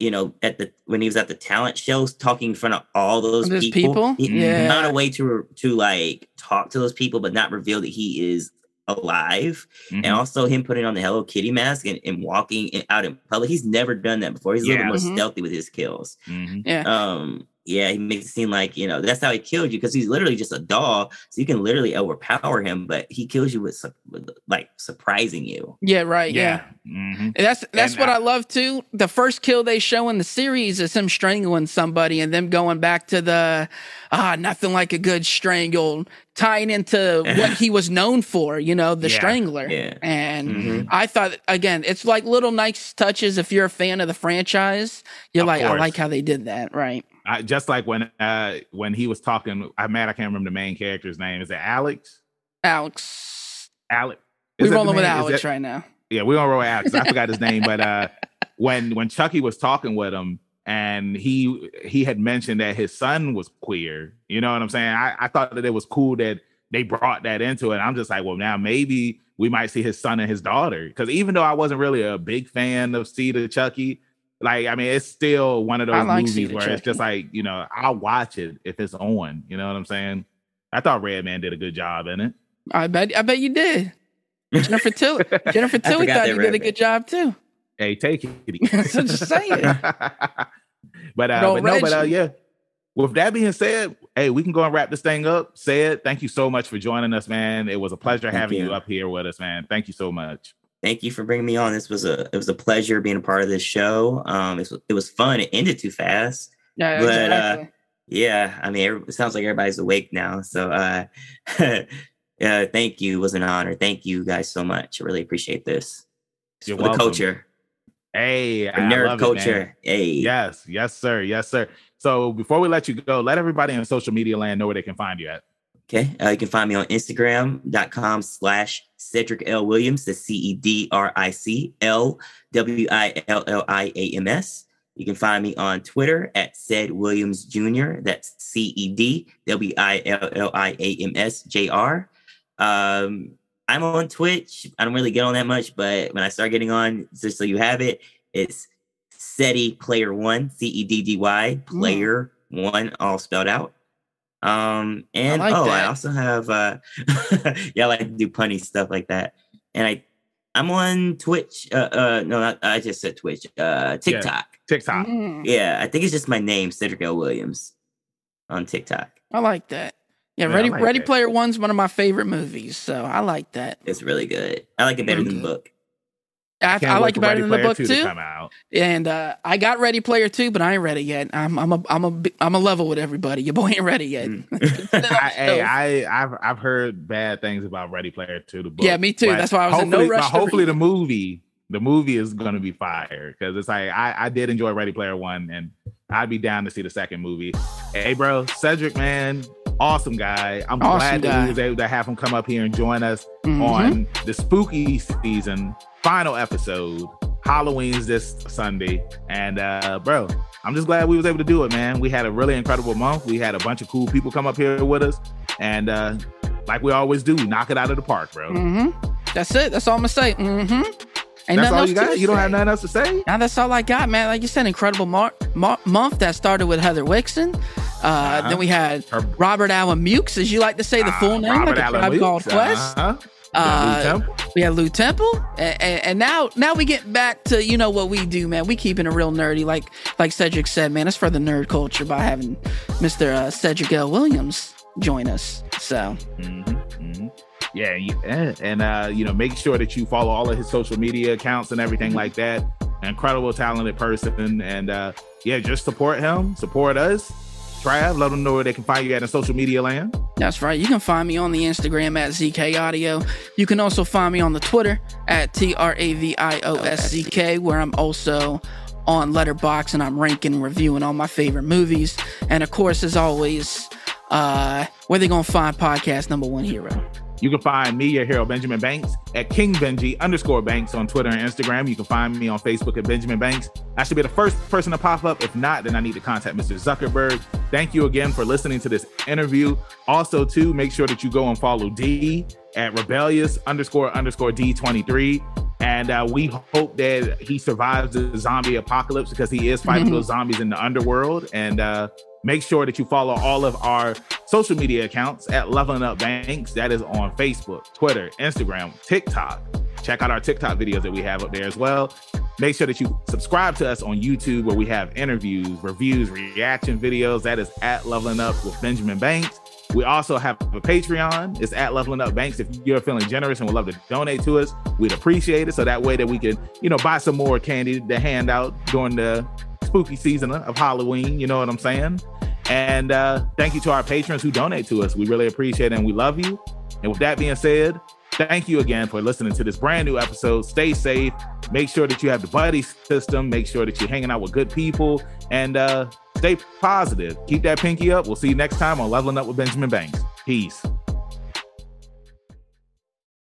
you know, at the when he was at the talent shows, talking in front of all those Those people. people? He Yeah. found a way to to like talk to those people, but not reveal that he is alive. Mm-hmm. And also him putting on the Hello Kitty mask and, and walking in- out in public. He's never done that before. He's a Yeah. little Mhm. more stealthy with his kills Mhm. Yeah. um yeah he makes it seem like you know that's how he killed you because he's literally just a doll so you can literally overpower him but he kills you with, su- with like surprising you Yeah. Right. Yeah. Mhm. And That's that's And what I- I love too. The first kill they show in the series is him strangling somebody and them going back to the ah nothing like a good strangle, tying into what he was known for, you know, the Yeah. strangler. yeah And Mhm. I thought again, it's like little nice touches. If you're a fan of the franchise, you're Of like, I like how they did that, right? I, just like when uh when he was talking, I'm mad I can't remember the main character's name. Is it Alex? Alex, Alex. we Is that the rolling with Alex that- right now. Yeah, we're gonna roll with Alex. I forgot his name, but uh when when Chucky was talking with him and he he had mentioned that his son was queer, you know what I'm saying? I, I thought that it was cool that they brought that into it. I'm just like, well, now maybe we might see his son and his daughter. Because even though I wasn't really a big fan of Seed of Chucky, like I mean, it's still one of those like movies Seed of where it's just like, you know, I'll watch it if it's on. You know what I'm saying? I thought Redman did a good job in it. I bet I bet you did. Jennifer Tilly Jennifer I Tilly thought you were did a in good job too. Hey, take it. easy. I'm just saying. but uh, but no, but uh, yeah. With that being said, hey, we can go and wrap this thing up. Said, thank you so much for joining us, man. It was a pleasure Thank having you. you. up here with us, man. Thank you so much. Thank you for bringing me on. This was a it was a pleasure being a part of this show. Um it was, it was fun. It ended too fast. Yeah, But, uh, yeah i mean it sounds like everybody's awake now. So uh yeah thank you. It was an honor. Thank you guys so much. I really appreciate this. You're for the welcome. culture. Hey, for I nerd love it, man. culture. Hey. Yes, yes, sir. Yes, sir. So before we let you go, let everybody in social media land know where they can find you at. Okay. Uh, you can find me on Instagram.com slash Cedric L. Williams. The C E D R I C L W I L L I A M S. You can find me on Twitter at Ced Williams Jr. That's C E D W I L L I A M S J R. Um, I'm on Twitch. I don't really get on that much, but when I start getting on, just so you have it, it's Ceddy Player One, C E D D Y Player mm. One, all spelled out. Um, and I like oh, that. I also have uh, yeah, I like to do punny stuff like that. And I, I'm on Twitch. Uh, uh no, not, I just said Twitch. Uh, TikTok. Yeah, TikTok. Mm. Yeah, I think it's just my name, Cedric L. Williams, on TikTok. I like that. Yeah, yeah Ready like Ready Player One's one of my favorite movies, so I like that. It's really good. I like it better than the book. I, I like it better than the book too. To and uh, I got Ready Player Two, but I ain't ready yet. I'm I'm a I'm a I'm a level with everybody. Your boy ain't ready yet. Mm. I, hey, I I've I've heard bad things about Ready Player Two. The book. Yeah, me too. That's why I was in no rush. Hopefully, the movie the movie is going to be fire because it's like I I did enjoy Ready Player One, and I'd be down to see the second movie. Hey, bro, Cedric, man, awesome guy. I'm awesome glad guy. that we was able to have him come up here and join us mm-hmm. on the spooky season final episode. Halloween's this Sunday, and uh, bro, I'm just glad we was able to do it, man. We had a really incredible month. We had a bunch of cool people come up here with us, and uh, like we always do, knock it out of the park, bro. Mm-hmm. That's it. That's all I'm gonna say. Mm-hmm. Ain't that's all you got. You don't have nothing else to say. Now that's all I got, man. Like you said, incredible mar- mar- month that started with Heather Wixson. Uh, uh-huh. Then we had Robert Allen Mukes, as you like to say the full name, Robert like a tribe called Quest. Uh-huh. Uh, we had Lou Temple, and, and, now now we get back to you know what we do, man. We keeping it real nerdy, like like Cedric said, man. It's for the nerd culture by having Mister uh, Cedric L. Williams join us. So. Mm-hmm, mm-hmm yeah, and uh, you know, make sure that you follow all of his social media accounts and everything like that. Incredible, talented person, and uh, yeah, just support him, support us. Trav, let them know where they can find you at in social media land. That's right. You can find me on the Instagram at ZK Audio. You can also find me on the Twitter at T R A V I O S Z K, where I'm also on Letterboxd and I'm ranking and reviewing all my favorite movies. And of course, as always, uh, where they gonna find podcast number one hero? You can find me, your hero, Benjamin Banks, at King Benji underscore Banks on Twitter and Instagram. You can find me on Facebook at Benjamin Banks. I should be the first person to pop up. If not, then I need to contact Mr. Zuckerberg. Thank you again for listening to this interview. Also, too, make sure that you go and follow D at rebellious underscore underscore D23. And uh, we hope that he survives the zombie apocalypse because he is fighting those zombies in the underworld. And uh, Make sure that you follow all of our social media accounts at Leveling Up Banks. That is on Facebook, Twitter, Instagram, TikTok. Check out our TikTok videos that we have up there as well. Make sure that you subscribe to us on YouTube where we have interviews, reviews, reaction videos. That is at Leveling Up with Benjamin Banks. We also have a Patreon. It's at Leveling Up Banks. If you're feeling generous and would love to donate to us, we'd appreciate it. So that way that we can, you know, buy some more candy to hand out during the spooky season of Halloween. You know what I'm saying? And uh, thank you to our patrons who donate to us. We really appreciate it and we love you. And with that being said, thank you again for listening to this brand new episode. Stay safe. Make sure that you have the buddy system. Make sure that you're hanging out with good people and uh, stay positive. Keep that pinky up. We'll see you next time on Leveling Up with Benjamin Banks. Peace.